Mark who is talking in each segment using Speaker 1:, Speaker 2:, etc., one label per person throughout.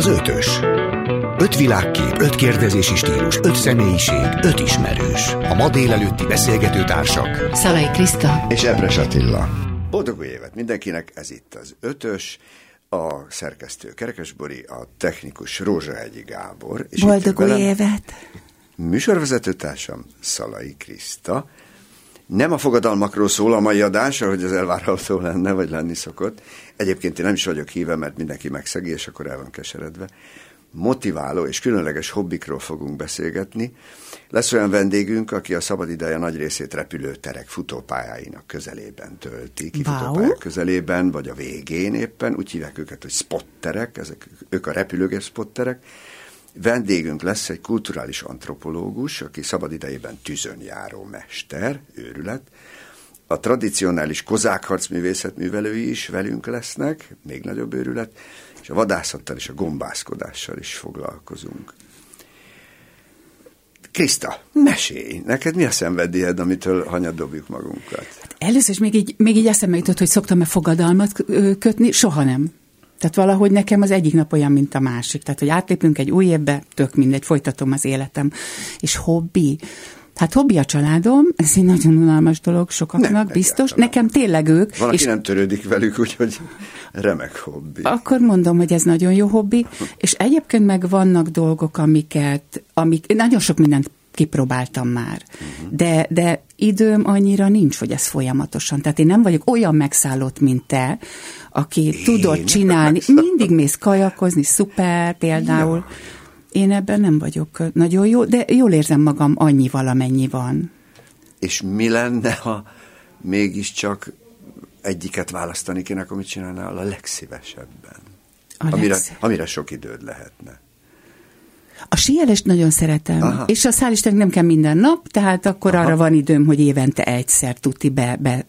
Speaker 1: Az ötös. Öt világkép, öt kérdezési stílus, öt személyiség, öt ismerős. A ma délelőtti beszélgető társak.
Speaker 2: Szalai Kriszta.
Speaker 3: És Ebres Attila. Boldog új évet mindenkinek, ez itt az ötös. A szerkesztő Kerekesbori, a technikus Rózsahegyi Gábor.
Speaker 2: És Boldog új évet!
Speaker 3: Műsorvezetőtársam Szalai Kriszta. Nem a fogadalmakról szól a mai adás, hogy az elvárható lenne, vagy lenni szokott. Egyébként én nem is vagyok híve, mert mindenki megszegi, és akkor el van keseredve. Motiváló és különleges hobbikról fogunk beszélgetni. Lesz olyan vendégünk, aki a szabadideje nagy részét repülőterek futópályáinak közelében tölti, kifutópályák wow. közelében, vagy a végén éppen. Úgy hívják őket, hogy spotterek, ezek, ők a repülőgép spotterek Vendégünk lesz egy kulturális antropológus, aki szabadidejében tűzön járó mester, őrület. A tradicionális kozákharc művészetművelői is velünk lesznek, még nagyobb őrület, és a vadászattal és a gombászkodással is foglalkozunk. Kriszta, mesélj! Neked mi a szenvedélyed, amitől hanyat dobjuk magunkat?
Speaker 2: Először is még így, még így eszembe jutott, hogy szoktam-e fogadalmat kötni? Soha nem. Tehát valahogy nekem az egyik nap olyan, mint a másik. Tehát, hogy átlépünk egy új évbe, tök mindegy, folytatom az életem. És hobbi. Hát hobbi a családom, ez egy nagyon unalmas dolog sokaknak, nem, biztos. Nekem tényleg ők.
Speaker 3: Van, és nem törődik velük, úgyhogy remek hobbi.
Speaker 2: Akkor mondom, hogy ez nagyon jó hobbi, és egyébként meg vannak dolgok, amiket, amik, nagyon sok mindent kipróbáltam már. Uh-huh. De, de időm annyira nincs, hogy ez folyamatosan. Tehát én nem vagyok olyan megszállott, mint te, aki én tudod csinálni. Mindig mész kajakozni, szuper például. Ja. Én ebben nem vagyok nagyon jó, de jól érzem magam annyi valamennyi van.
Speaker 3: És mi lenne, ha mégiscsak egyiket választani kéne, amit csinálnál a legszívesebben? A amire, legszív... amire sok időd lehetne.
Speaker 2: A síelést nagyon szeretem, Aha. és a szál nem kell minden nap, tehát akkor Aha. arra van időm, hogy évente egyszer tuti be, be,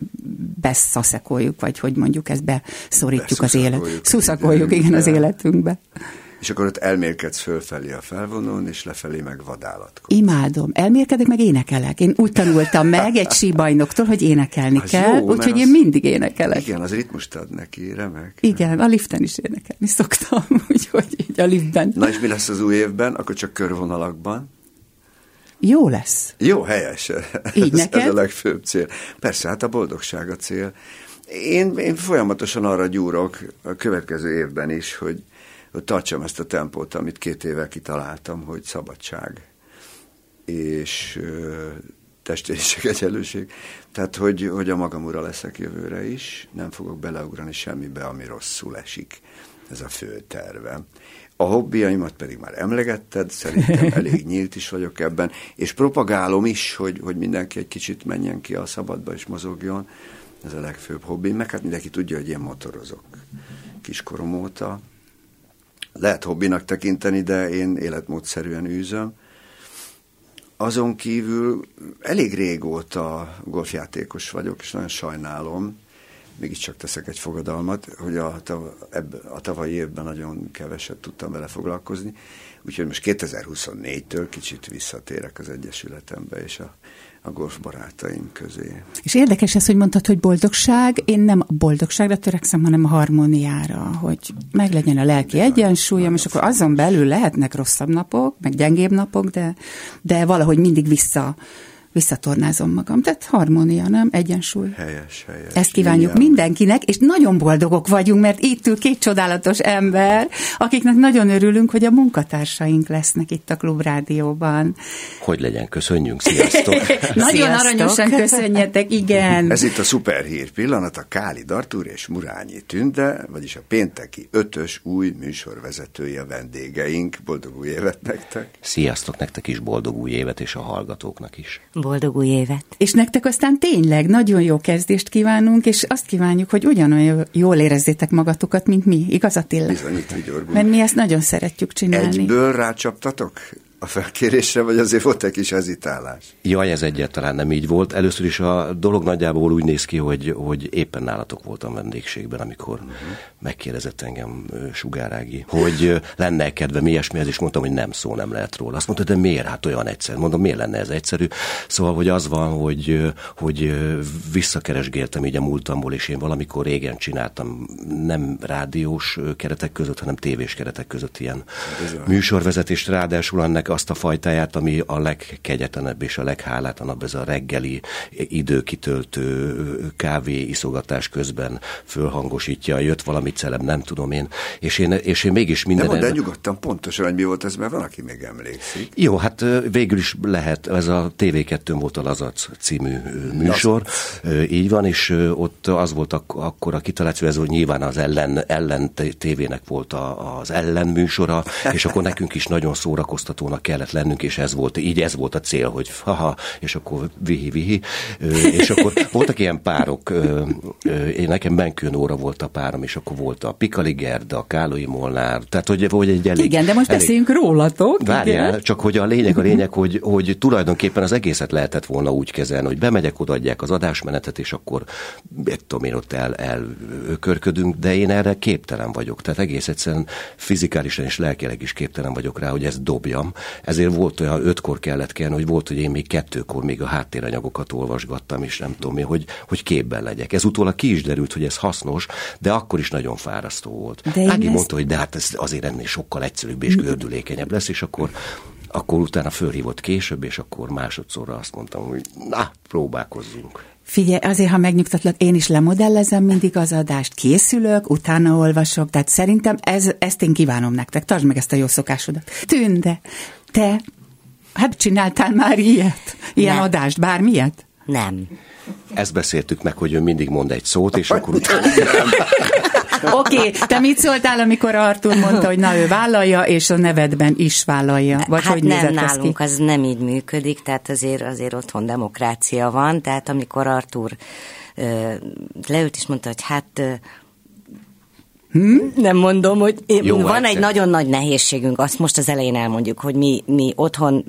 Speaker 2: beszaszekoljuk, vagy hogy mondjuk ezt beszorítjuk az élet. Szuszakoljuk, igen, az életünkbe
Speaker 3: és akkor ott elmélkedsz fölfelé a felvonón, és lefelé meg vadállatkodsz.
Speaker 2: Imádom. Elmélkedek, meg énekelek. Én úgy tanultam meg egy síbajnoktól, hogy énekelni az kell, úgyhogy én mindig énekelek.
Speaker 3: Igen, az ritmust ad neki, remek.
Speaker 2: Igen, a liften is énekelni szoktam, úgyhogy így a liftben.
Speaker 3: Na és mi lesz az új évben? Akkor csak körvonalakban?
Speaker 2: Jó lesz.
Speaker 3: Jó, helyes.
Speaker 2: Így ez, neked?
Speaker 3: ez a legfőbb cél. Persze, hát a boldogság a cél. Én, én folyamatosan arra gyúrok a következő évben is, hogy hogy tartsam ezt a tempót, amit két éve kitaláltam, hogy szabadság és testvériség, egyenlőség. Tehát, hogy, hogy a magam ura leszek jövőre is, nem fogok beleugrani semmibe, ami rosszul esik. Ez a fő tervem. A hobbiaimat pedig már emlegetted, szerintem elég nyílt is vagyok ebben, és propagálom is, hogy, hogy mindenki egy kicsit menjen ki a szabadba és mozogjon. Ez a legfőbb hobbi, meg hát mindenki tudja, hogy én motorozok kiskorom óta, lehet hobbinak tekinteni, de én életmódszerűen űzöm. Azon kívül elég régóta golfjátékos vagyok, és nagyon sajnálom, mégiscsak teszek egy fogadalmat, hogy a, a tavalyi évben nagyon keveset tudtam vele foglalkozni, úgyhogy most 2024-től kicsit visszatérek az Egyesületembe, és a a golf barátaim közé.
Speaker 2: És érdekes ez, hogy mondtad, hogy boldogság. Én nem a boldogságra törekszem, hanem a harmóniára, hogy meglegyen a lelki Bizony, egyensúlyom, és akkor azon belül lehetnek rosszabb napok, meg gyengébb napok, de, de valahogy mindig vissza visszatornázom magam. Tehát harmónia, nem? Egyensúly.
Speaker 3: Helyes, helyes.
Speaker 2: Ezt kívánjuk Igen. mindenkinek, és nagyon boldogok vagyunk, mert itt ül két csodálatos ember, akiknek nagyon örülünk, hogy a munkatársaink lesznek itt a Klubrádióban.
Speaker 4: Hogy legyen, köszönjünk, sziasztok!
Speaker 2: nagyon sziasztok. aranyosan köszönjetek, igen.
Speaker 3: Ez itt a szuperhír pillanat, a Káli Dartúr és Murányi Tünde, vagyis a pénteki ötös új műsorvezetője vendégeink. Boldog új évet nektek!
Speaker 4: Sziasztok, nektek is boldog új évet, és a hallgatóknak is.
Speaker 5: Boldog új évet!
Speaker 2: És nektek aztán tényleg nagyon jó kezdést kívánunk, és azt kívánjuk, hogy ugyanolyan jól érezzétek magatokat, mint mi. Igaz, Attila?
Speaker 3: Bizonyít,
Speaker 2: Mert mi ezt nagyon szeretjük csinálni.
Speaker 3: Egyből rácsaptatok? A felkérésre, vagy azért volt egy kis hezitálás?
Speaker 4: Jaj, ez egyáltalán nem így volt. Először is a dolog nagyjából úgy néz ki, hogy, hogy éppen nálatok voltam vendégségben, amikor uh-huh. megkérdezett engem Sugárági, hogy lenne kedve mi ilyesmi, és mondtam, hogy nem szó nem lehet róla. Azt mondta, de miért? Hát olyan egyszerű. Mondom, miért lenne ez egyszerű? Szóval, hogy az van, hogy, hogy visszakeresgéltem így a múltamból, és én valamikor régen csináltam nem rádiós keretek között, hanem tévés keretek között ilyen Bizony. műsorvezetést, ráadásul ennek azt a fajtáját, ami a legkegyetlenebb és a leghálátlanabb, ez a reggeli időkitöltő kávé iszogatás közben fölhangosítja, jött valami celeb, nem tudom én, és én, és én mégis minden...
Speaker 3: De mondd el nyugodtan pontosan, hogy mi volt ez, mert van, aki még emlékszik.
Speaker 4: Jó, hát végül is lehet, ez a TV2 volt a Lazac című műsor, Lazac. így van, és ott az volt ak- akkor a kitaláció, ez hogy nyilván az ellen, ellen tévének volt a, az ellen műsora, és akkor nekünk is nagyon szórakoztatónak kellett lennünk, és ez volt, így ez volt a cél, hogy haha, és akkor vihi-vihi, és akkor voltak ilyen párok, én nekem Benkőn óra volt a párom, és akkor volt a Pikali Gerda, a Kálói Molnár, tehát hogy, hogy egy elég...
Speaker 2: Igen, de most
Speaker 4: elég,
Speaker 2: beszéljünk rólatok.
Speaker 4: Várjál, igen. csak hogy a lényeg a lényeg, hogy, hogy tulajdonképpen az egészet lehetett volna úgy kezelni, hogy bemegyek, odaadják az adásmenetet, és akkor, egy tudom én, ott el, elkörködünk, de én erre képtelen vagyok. Tehát egész egyszerűen fizikálisan és lelkileg is képtelen vagyok rá, hogy ezt dobjam ezért volt olyan ötkor kellett kellene, hogy volt, hogy én még kettőkor még a háttéranyagokat olvasgattam, és nem tudom én, hogy, hogy képben legyek. Ez utólag ki is derült, hogy ez hasznos, de akkor is nagyon fárasztó volt. De Ági ezt... mondta, hogy de hát ez azért ennél sokkal egyszerűbb és gördülékenyebb lesz, és akkor akkor utána fölhívott később, és akkor másodszorra azt mondtam, hogy na, próbálkozzunk.
Speaker 2: Figyelj, azért, ha megnyugtatlak, én is lemodellezem mindig az adást, készülök, utána olvasok, tehát szerintem ez, ezt én kívánom nektek. Tartsd meg ezt a jó szokásodat. Tünde, te, hát csináltál már ilyet? Ilyen Nem. adást, bármilyet?
Speaker 5: Nem.
Speaker 4: Ezt beszéltük meg, hogy ő mindig mond egy szót, és akkor utána...
Speaker 2: Oké, okay, te mit szóltál, amikor Artur mondta, hogy na ő vállalja, és a nevedben is vállalja? Vagy
Speaker 5: hát
Speaker 2: hogy
Speaker 5: nem, nálunk ki? az nem így működik, tehát azért, azért otthon demokrácia van, tehát amikor Artur leült és mondta, hogy hát Hmm? Nem mondom, hogy én, Jó, van egy nagyon nagy nehézségünk, azt most az elején elmondjuk, hogy mi, mi otthon,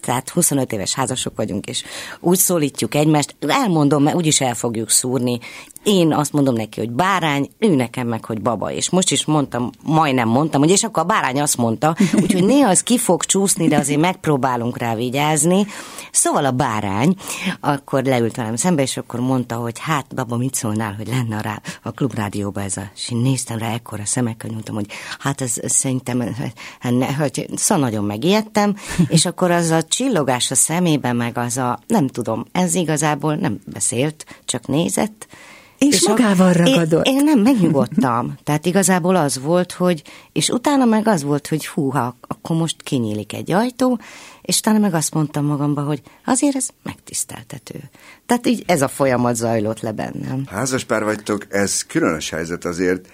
Speaker 5: tehát 25 éves házasok vagyunk, és úgy szólítjuk egymást, elmondom, mert úgyis el fogjuk szúrni. Én azt mondom neki, hogy bárány, ő nekem meg, hogy baba. És most is mondtam, majdnem mondtam, hogy és akkor a bárány azt mondta, úgyhogy néha az ki fog csúszni, de azért megpróbálunk rá vigyázni. Szóval a bárány akkor leült velem szembe, és akkor mondta, hogy hát, baba, mit szólnál, hogy lenne rá, a klubrádióban ez a... Én néztem rá ekkora szemekkel, mondtam, hogy hát ez, ez szerintem, hát ne, hogy szóval nagyon megijedtem, és akkor az a csillogás a szemében, meg az a, nem tudom, ez igazából nem beszélt, csak nézett,
Speaker 2: és, és magával ragadott.
Speaker 5: Én, én nem, megnyugodtam. Tehát igazából az volt, hogy, és utána meg az volt, hogy húha, akkor most kinyílik egy ajtó, és utána meg azt mondtam magamba, hogy azért ez megtiszteltető. Tehát így ez a folyamat zajlott le bennem.
Speaker 3: Házaspár vagytok, ez különös helyzet azért.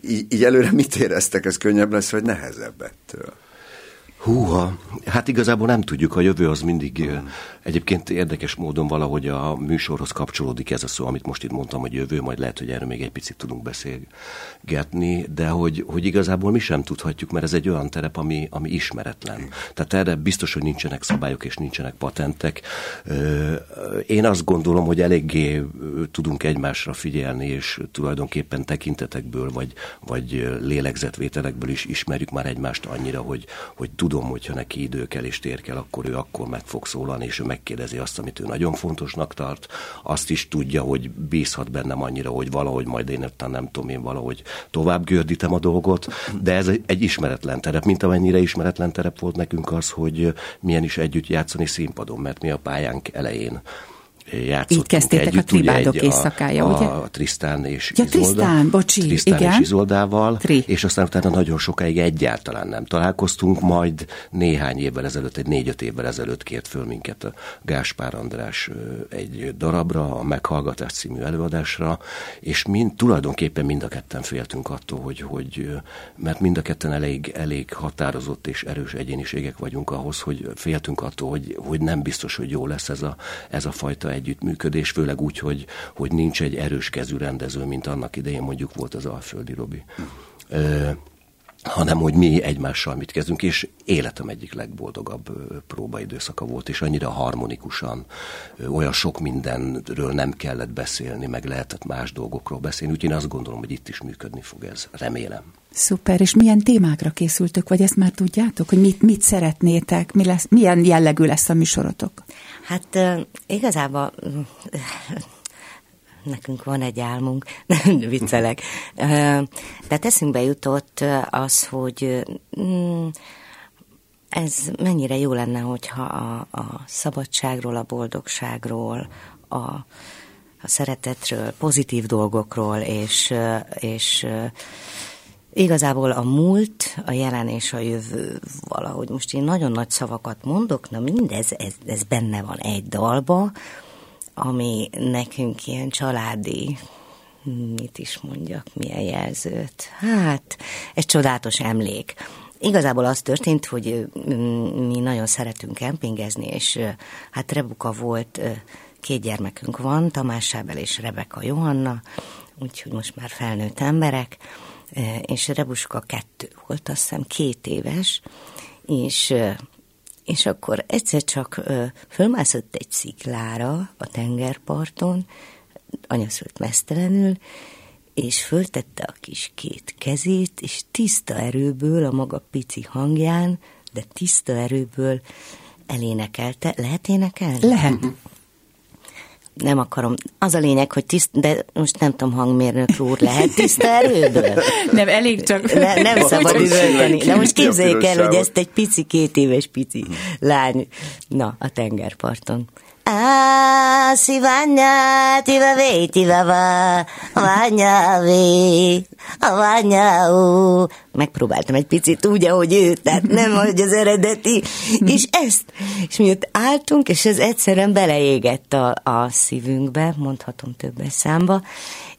Speaker 3: Így, így előre mit éreztek, ez könnyebb lesz, vagy nehezebb ettől?
Speaker 4: Húha, hát igazából nem tudjuk, a jövő az mindig egyébként érdekes módon valahogy a műsorhoz kapcsolódik ez a szó, amit most itt mondtam, hogy jövő, majd lehet, hogy erről még egy picit tudunk beszélgetni, de hogy, hogy igazából mi sem tudhatjuk, mert ez egy olyan terep, ami, ami ismeretlen. Tehát erre biztos, hogy nincsenek szabályok és nincsenek patentek. Én azt gondolom, hogy eléggé tudunk egymásra figyelni, és tulajdonképpen tekintetekből, vagy, vagy lélegzetvételekből is ismerjük már egymást annyira, hogy, hogy tud tudom, hogyha neki idő kell és tér kell, akkor ő akkor meg fog szólalni, és ő megkérdezi azt, amit ő nagyon fontosnak tart. Azt is tudja, hogy bízhat bennem annyira, hogy valahogy majd én ettem, nem tudom én valahogy tovább gördítem a dolgot, de ez egy ismeretlen terep, mint amennyire ismeretlen terep volt nekünk az, hogy milyen is együtt játszani színpadon, mert mi a pályánk elején játszottunk
Speaker 2: Így kezdtétek
Speaker 4: együtt,
Speaker 2: a tribádok ugye, éjszakája,
Speaker 4: a,
Speaker 2: ugye?
Speaker 4: A Trisztán és
Speaker 2: ja, Izolda. Trisztán, bocsi,
Speaker 4: Trisztán
Speaker 2: igen.
Speaker 4: és Izoldával,
Speaker 2: Tri.
Speaker 4: és aztán utána nagyon sokáig egyáltalán nem találkoztunk, majd néhány évvel ezelőtt, egy négy-öt évvel ezelőtt kért föl minket a Gáspár András egy darabra, a Meghallgatás című előadásra, és mind, tulajdonképpen mind a ketten féltünk attól, hogy, hogy mert mind a ketten elég, elég határozott és erős egyéniségek vagyunk ahhoz, hogy féltünk attól, hogy, hogy nem biztos, hogy jó lesz ez a, ez a fajta együttműködés, főleg úgy, hogy, hogy nincs egy erős kezű rendező, mint annak idején mondjuk volt az Alföldi Robi. Ö, hanem hogy mi egymással mit kezdünk, és életem egyik legboldogabb próbaidőszaka volt, és annyira harmonikusan, olyan sok mindenről nem kellett beszélni, meg lehetett más dolgokról beszélni, úgyhogy én azt gondolom, hogy itt is működni fog ez, remélem.
Speaker 2: Szuper, és milyen témákra készültök, vagy ezt már tudjátok, hogy mit, mit szeretnétek, mi lesz, milyen jellegű lesz a műsorotok?
Speaker 5: Hát igazából nekünk van egy álmunk, viccelek. De eszünkbe jutott az, hogy mm, ez mennyire jó lenne, hogyha a, a szabadságról, a boldogságról, a, a szeretetről, pozitív dolgokról, és, és igazából a múlt, a jelen és a jövő valahogy. Most én nagyon nagy szavakat mondok, na mindez, ez, ez benne van egy dalba, ami nekünk ilyen családi, mit is mondjak, milyen jelzőt. Hát, egy csodálatos emlék. Igazából az történt, hogy mi nagyon szeretünk kempingezni, és hát Rebuka volt, két gyermekünk van, Tamás Sábel és Rebeka Johanna, úgyhogy most már felnőtt emberek, és Rebuska kettő volt, azt hiszem két éves, és és akkor egyszer csak ö, fölmászott egy sziklára a tengerparton, anyaszült mesztelenül, és föltette a kis két kezét, és tiszta erőből, a maga pici hangján, de tiszta erőből elénekelte. Lehet énekelni?
Speaker 2: Lehet
Speaker 5: nem akarom. Az a lényeg, hogy tiszt, de most nem tudom, hangmérnök úr, lehet tiszta erőből?
Speaker 2: Nem, elég csak...
Speaker 5: Ne, nem szabad üvölteni. De most képzeljék el, hogy ezt egy pici, két éves pici lány, na, a tengerparton. Ah, si bagna, ti va ve, ti va va, bagna ve, a bagna ó. Megpróbáltam egy picit úgy, ahogy ő, tehát nem, hogy az eredeti. És ezt, és miatt álltunk, és ez egyszerűen beleégett a, a szívünkbe, mondhatom többes számba,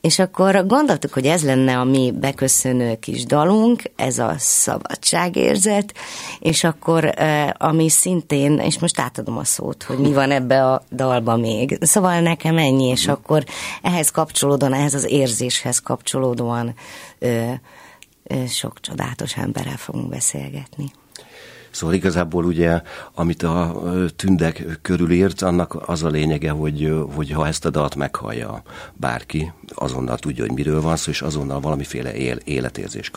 Speaker 5: és akkor gondoltuk, hogy ez lenne a mi beköszönő kis dalunk, ez a szabadságérzet, és akkor ami szintén, és most átadom a szót, hogy mi van ebbe a dalba még. Szóval nekem ennyi, és akkor ehhez kapcsolódóan, ehhez az érzéshez kapcsolódóan sok csodálatos emberrel fogunk beszélgetni.
Speaker 4: Szóval igazából ugye, amit a tündek körül írt, annak az a lényege, hogy, hogy ha ezt a dalt meghallja bárki, azonnal tudja, hogy miről van szó, és azonnal valamiféle él, életérzés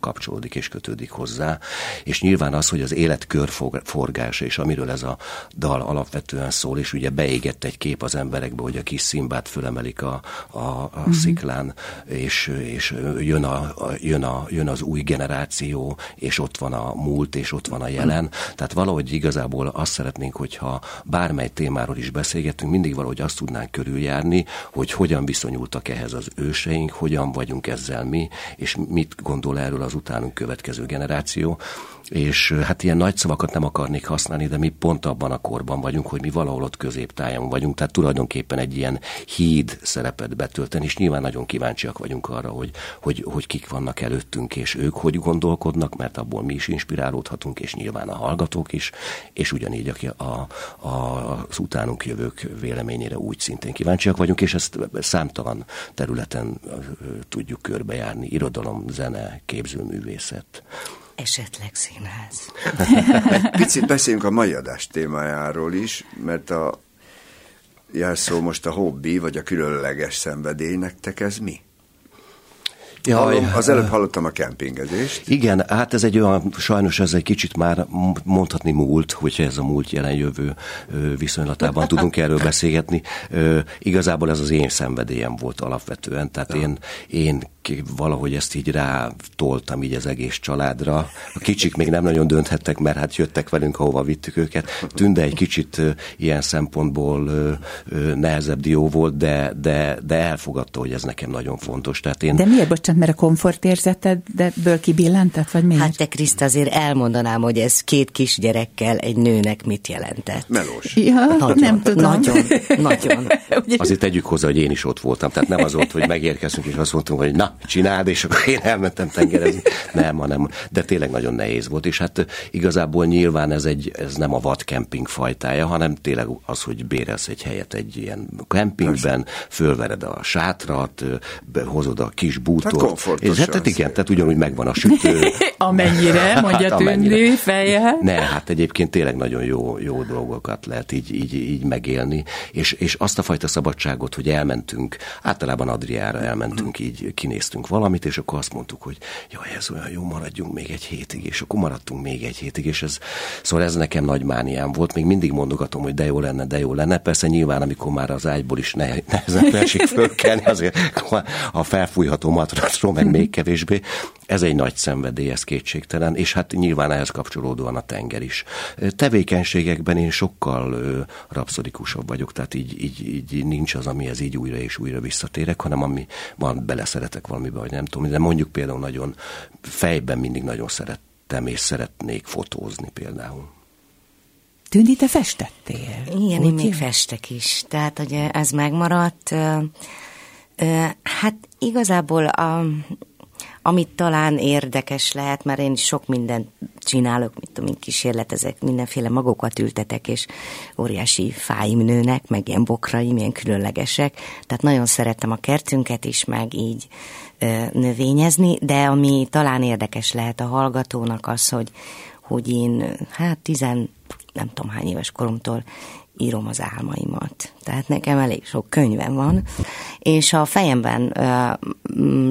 Speaker 4: kapcsolódik és kötődik hozzá. És nyilván az, hogy az élet körforgása, és amiről ez a dal alapvetően szól, és ugye beégett egy kép az emberekbe, hogy a kis szimbát fölemelik a, a, a mm-hmm. sziklán, és, és jön, a, jön, a, jön az új generáció, és ott van a múlt, és ott van a jelen. Tehát valahogy igazából azt szeretnénk, hogyha bármely témáról is beszélgetünk, mindig valahogy azt tudnánk körüljárni, hogy hogyan viszonyultak ehhez az őseink, hogyan vagyunk ezzel mi, és mit gondol erről az utánunk következő generáció és hát ilyen nagy szavakat nem akarnék használni, de mi pont abban a korban vagyunk, hogy mi valahol ott középtájon vagyunk, tehát tulajdonképpen egy ilyen híd szerepet betölteni, és nyilván nagyon kíváncsiak vagyunk arra, hogy, hogy, hogy kik vannak előttünk, és ők hogy gondolkodnak, mert abból mi is inspirálódhatunk, és nyilván a hallgatók is, és ugyanígy aki a, a, az utánunk jövők véleményére úgy szintén kíváncsiak vagyunk, és ezt számtalan területen tudjuk körbejárni, irodalom, zene, képzőművészet.
Speaker 5: Esetleg színház.
Speaker 3: Egy picit beszéljünk a mai adás témájáról is, mert a jelszó most a hobbi, vagy a különleges szenvedély, nektek ez mi? Jaj, Hallom, az előbb hallottam a kempingezést.
Speaker 4: Igen, hát ez egy olyan, sajnos ez egy kicsit már mondhatni múlt, hogyha ez a múlt jelen jövő viszonylatában tudunk erről beszélgetni. Igazából ez az én szenvedélyem volt alapvetően, tehát én, én valahogy ezt így rá toltam így az egész családra. A kicsik még nem nagyon dönthettek, mert hát jöttek velünk, ahova vittük őket. Tünde egy kicsit ilyen szempontból nehezebb dió volt, de, de, de elfogadta, hogy ez nekem nagyon fontos. Tehát én...
Speaker 2: De miért, bocsánat, mert a komfortérzetedből kibillentett, vagy miért?
Speaker 5: Hát te Kriszt azért elmondanám, hogy ez két kisgyerekkel egy nőnek mit jelentett.
Speaker 3: Melós.
Speaker 2: Ja, nagyon, nem tudom.
Speaker 5: Nagyon, nagyon.
Speaker 4: Azért tegyük hozzá, hogy én is ott voltam, tehát nem az volt, hogy megérkeztünk, és azt mondtunk, hogy na, csináld, és akkor én elmentem tengerezni. Nem, hanem, de tényleg nagyon nehéz volt, és hát igazából nyilván ez, egy, ez nem a vadkemping fajtája, hanem tényleg az, hogy bérelsz egy helyet egy ilyen kempingben, fölvered a sátrat, hozod a kis bútort. Hát és hát, hát igen, tehát ugyanúgy megvan a sütő.
Speaker 2: amennyire, mondja hát, tűnni feje.
Speaker 4: Ne, hát egyébként tényleg nagyon jó, jó dolgokat lehet így, így, így megélni, és, és azt a fajta szabadságot, hogy elmentünk, általában Adriára elmentünk, így kinéztünk valamit, és akkor azt mondtuk, hogy jaj, ez olyan jó, maradjunk még egy hétig, és akkor maradtunk még egy hétig, és ez, szóval ez nekem nagy mániám volt, még mindig mondogatom, hogy de jó lenne, de jó lenne. Persze nyilván, amikor már az ágyból is ne, nehezen esik fölkelni, azért a felfújható matracról meg még kevésbé. Ez egy nagy szenvedély, ez kétségtelen, és hát nyilván ehhez kapcsolódóan a tenger is. Tevékenységekben én sokkal rapszodikusabb vagyok, tehát így, így, így nincs az, amihez így újra és újra visszatérek, hanem ami van, beleszeretek valamibe, vagy nem tudom, de mondjuk például nagyon fejben mindig nagyon szerettem, és szeretnék fotózni például.
Speaker 2: Tűni, te festettél?
Speaker 5: Igen, Úgy én még festek is. Tehát, hogy ez megmaradt. Hát igazából a, amit talán érdekes lehet, mert én sok mindent csinálok, mit tudom, kísérletezek, mindenféle magokat ültetek, és óriási fáim nőnek, meg ilyen bokraim, ilyen különlegesek. Tehát nagyon szeretem a kertünket is, meg így ö, növényezni, de ami talán érdekes lehet a hallgatónak az, hogy, hogy én hát tizen, nem tudom hány éves koromtól írom az álmaimat. Tehát nekem elég sok könyvem van, és a fejemben ö,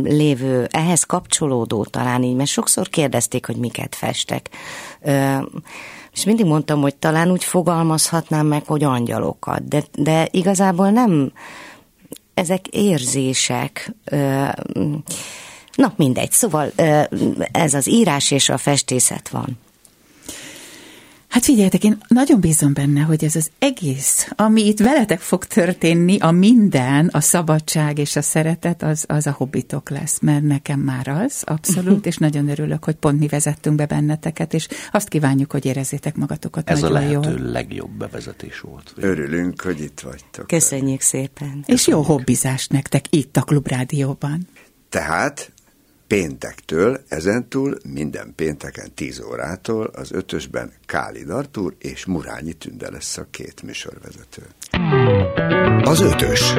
Speaker 5: lévő, ehhez kapcsolódó talán így, mert sokszor kérdezték, hogy miket festek. Ö, és mindig mondtam, hogy talán úgy fogalmazhatnám meg, hogy angyalokat, de, de igazából nem, ezek érzések, ö, na mindegy, szóval ez az írás és a festészet van.
Speaker 2: Hát figyeljetek, én nagyon bízom benne, hogy ez az egész, ami itt veletek fog történni, a minden, a szabadság és a szeretet, az, az a hobbitok lesz, mert nekem már az, abszolút, és nagyon örülök, hogy pont mi vezettünk be benneteket, és azt kívánjuk, hogy érezzétek magatokat
Speaker 4: Ez
Speaker 2: nagyon
Speaker 4: a lehető
Speaker 2: jól.
Speaker 4: legjobb bevezetés volt.
Speaker 3: Örülünk, hogy itt vagytok.
Speaker 5: Köszönjük szépen.
Speaker 2: És jó hobbizást nektek itt a Klubrádióban.
Speaker 3: Tehát péntektől, ezentúl minden pénteken 10 órától az ötösben Káli Dartúr és Murányi Tünde lesz a két műsorvezető.
Speaker 1: Az ötös.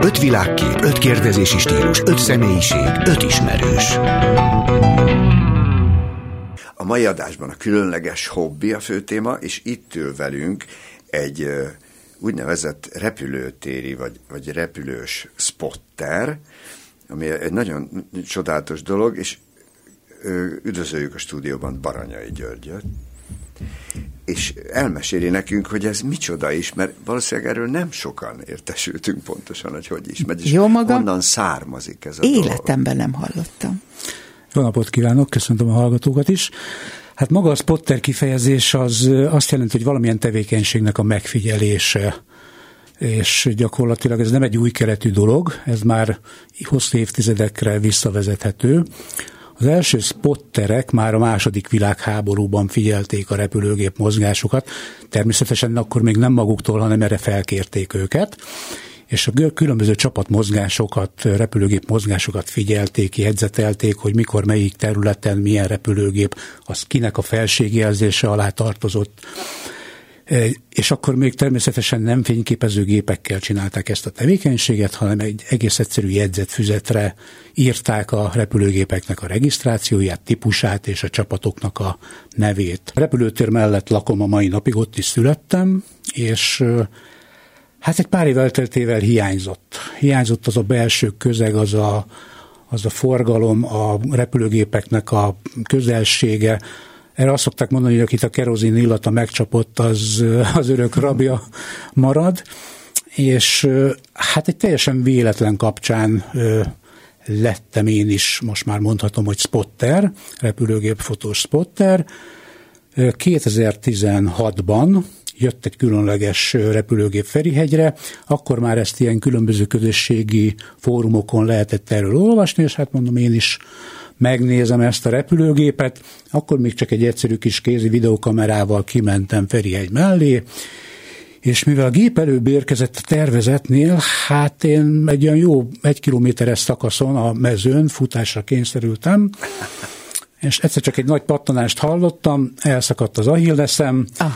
Speaker 1: Öt világkép, öt kérdezési stílus, öt személyiség, öt ismerős.
Speaker 3: A mai adásban a különleges hobbi a fő téma, és itt ül velünk egy úgynevezett repülőtéri vagy, vagy repülős spotter, ami egy nagyon csodálatos dolog, és üdvözöljük a stúdióban Baranyai Györgyöt, és elmeséli nekünk, hogy ez micsoda is, mert valószínűleg erről nem sokan értesültünk pontosan, hogy hogy is megy, és Jó maga, honnan származik ez a
Speaker 2: Életemben dolog. nem hallottam.
Speaker 6: Jó napot kívánok, köszöntöm a hallgatókat is. Hát maga a spotter kifejezés az azt jelenti, hogy valamilyen tevékenységnek a megfigyelése, és gyakorlatilag ez nem egy új keletű dolog, ez már hosszú évtizedekre visszavezethető. Az első spotterek már a második világháborúban figyelték a repülőgép mozgásokat, természetesen akkor még nem maguktól, hanem erre felkérték őket, és a különböző csapatmozgásokat, repülőgép mozgásokat figyelték, jegyzetelték, hogy mikor melyik területen milyen repülőgép, az kinek a felségjelzése alá tartozott, és akkor még természetesen nem fényképezőgépekkel csinálták ezt a tevékenységet, hanem egy egész egyszerű jegyzetfüzetre írták a repülőgépeknek a regisztrációját, típusát és a csapatoknak a nevét. A repülőtér mellett lakom a mai napig, ott is születtem, és hát egy pár év elteltével hiányzott. Hiányzott az a belső közeg, az a, az a forgalom, a repülőgépeknek a közelsége, erre azt szokták mondani, hogy akit a kerozin illata megcsapott, az, az örök rabja marad, és hát egy teljesen véletlen kapcsán lettem én is, most már mondhatom, hogy spotter, repülőgépfotós spotter. 2016-ban jött egy különleges repülőgép Ferihegyre, akkor már ezt ilyen különböző közösségi fórumokon lehetett erről olvasni, és hát mondom, én is megnézem ezt a és mivel a gép előbb érkezett a tervezetnél, hát én egy olyan jó egy kilométeres szakaszon a mezőn futásra kényszerültem, és egyszer csak egy nagy pattanást hallottam, elszakadt az ahilleszem, ah.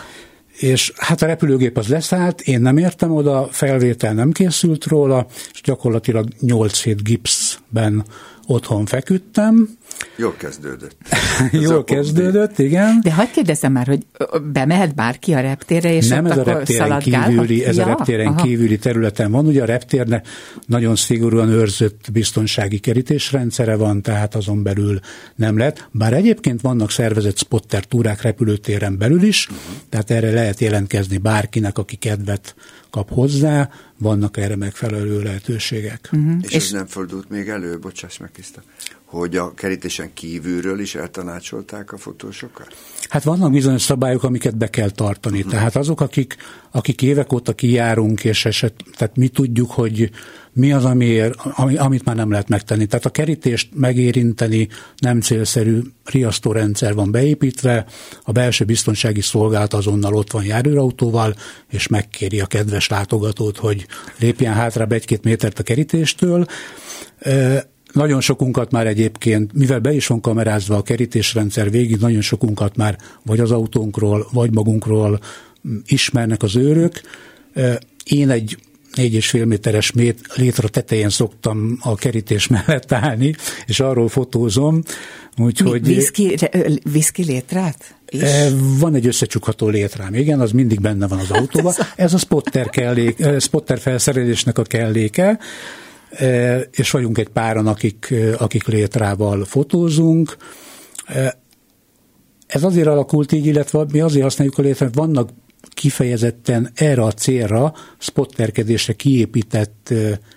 Speaker 6: és hát a repülőgép az leszállt, én nem értem oda, felvétel nem készült róla, és gyakorlatilag 8 hét gipszben otthon feküdtem,
Speaker 3: Jól kezdődött.
Speaker 6: Jól kezdődött, igen.
Speaker 2: De hagyd kérdezzem már, hogy bemehet bárki a reptérre, és
Speaker 6: Nem
Speaker 2: ott
Speaker 6: ez a reptéren kívüli, ez
Speaker 2: ja?
Speaker 6: a reptéren
Speaker 2: Aha.
Speaker 6: kívüli területen van. Ugye a reptérnek nagyon szigorúan őrzött biztonsági kerítésrendszere van, tehát azon belül nem lehet. Bár egyébként vannak szervezett spotter túrák repülőtéren belül is, tehát erre lehet jelentkezni bárkinek, aki kedvet kap hozzá, vannak erre megfelelő lehetőségek.
Speaker 3: Uh-huh. És, és ez nem fordult még elő, bocsáss meg, Kriszta, hogy a kerítésen kívülről is eltanácsolták a fotósokat?
Speaker 6: Hát vannak bizonyos szabályok, amiket be kell tartani. Uh-huh. Tehát azok, akik, akik évek óta kijárunk, és eset, tehát mi tudjuk, hogy mi az, amiért, ami, amit már nem lehet megtenni. Tehát a kerítést megérinteni nem célszerű riasztórendszer van beépítve, a belső biztonsági szolgálat azonnal ott van járőrautóval, és megkéri a kedves látogatót, hogy lépjen hátra egy-két métert a kerítéstől. Nagyon sokunkat már egyébként, mivel be is van kamerázva a kerítésrendszer végig, nagyon sokunkat már vagy az autónkról, vagy magunkról ismernek az őrök. Én egy négy és fél méteres mét, létre tetején szoktam a kerítés mellett állni, és arról fotózom, úgyhogy...
Speaker 2: Viszki, viszki létrát?
Speaker 6: Is? Van egy összecsukható létrám, igen, az mindig benne van az autóban. Ez a spotter, kellék, spotter felszerelésnek a kelléke, és vagyunk egy páran, akik, akik létrával fotózunk. Ez azért alakult így, illetve mi azért használjuk a létrát, vannak kifejezetten erre a célra spotterkedésre kiépített